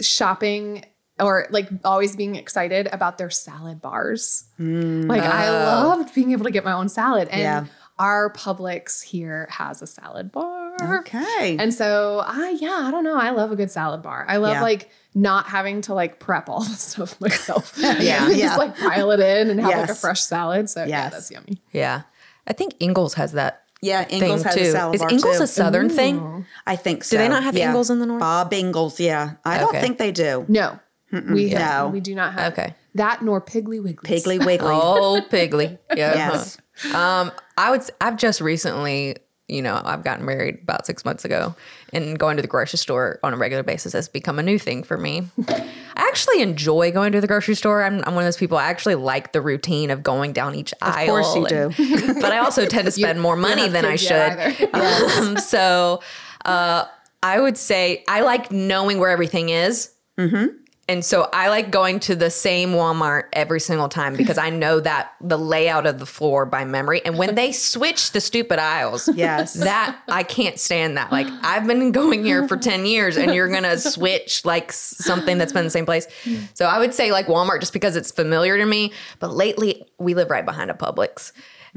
shopping or like always being excited about their salad bars. like I loved being able to get my own salad, and Yeah. our Publix here has a salad bar. Okay. And so I yeah, I don't know. I love a good salad bar. I love Yeah. like not having to like prep all [LAUGHS] the stuff myself. [LAUGHS] Yeah. [LAUGHS] just like pile it in and have like a fresh salad. So yeah, that's yummy. Yeah. I think Ingles has that yeah, thing Ingles has too. a salad is bar Ingles too. a southern thing? I think so. Do they not have yeah. Ingles in the north? Bob Ingles, yeah. I don't think they do. No. We No. we do not have Okay. that nor Piggly Wiggly. Piggly Wiggly. Oh, Piggly. Yeah. Yes. Um, I would. I've just recently, you know, I've gotten married about six months ago, and going to the grocery store on a regular basis has become a new thing for me. I actually enjoy going to the grocery store. I'm, I'm one of those people. I actually like the routine of going down each aisle. Of course you and- [LAUGHS] but I also tend to spend more money than I should. um, [LAUGHS] so uh, I would say I like knowing where everything is. And so I like going to the same Walmart every single time because I know that the layout of the floor by memory. And when they switch the stupid aisles, Yes. that I can't stand that. Like I've been going here for 10 years and you're going to switch like something that's been in the same place. So I would say like Walmart just because it's familiar to me. But lately we live right behind a Publix.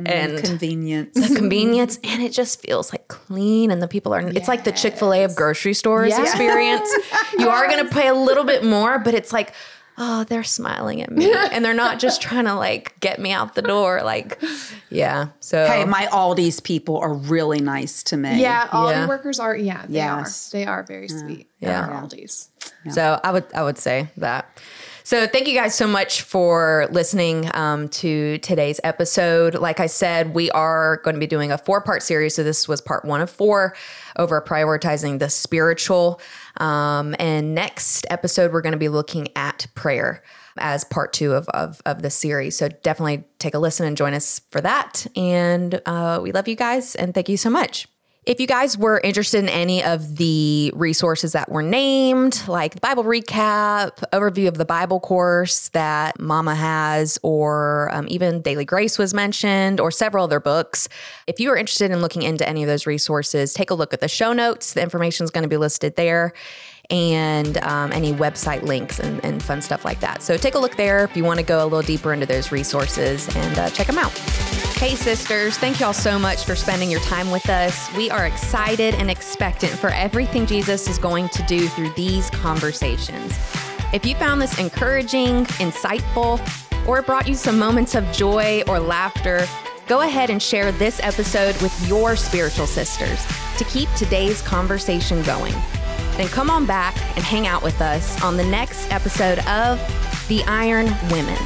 And Convenience. the convenience and it just feels like clean and the people are it's like the chick-fil-a of grocery stores Yes. experience [LAUGHS] you are going to pay a little bit more but it's like oh they're smiling at me [LAUGHS] and they're not just trying to like get me out the door like yeah so Hey, my Aldi's people are really nice to me. Yeah, all Yeah. the workers are yeah, they Yes. are. They are very sweet. Yeah. Our Aldi's. So I would I would say that. So thank you guys so much for listening um, to today's episode. Like I said, we are going to be doing a four part series. So this was part one of four over prioritizing the spiritual. Um, and next episode, we're going to be looking at prayer as part two of, of, of the series. So definitely take a listen and join us for that. And uh, we love you guys and thank you so much. If you guys were interested in any of the resources that were named, like the Bible recap, overview of the Bible course that Mama has, or um, even Daily Grace was mentioned, or several other books, if you are interested in looking into any of those resources, take a look at the show notes. The information is going to be listed there and um, any website links and, and fun stuff like that. So take a look there if you want to go a little deeper into those resources and uh, check them out. Hey, sisters, thank y'all so much for spending your time with us. We are excited and expectant for everything Jesus is going to do through these conversations. If you found this encouraging, insightful, or it brought you some moments of joy or laughter, go ahead and share this episode with your spiritual sisters to keep today's conversation going. Then come on back and hang out with us on the next episode of The Iron Women.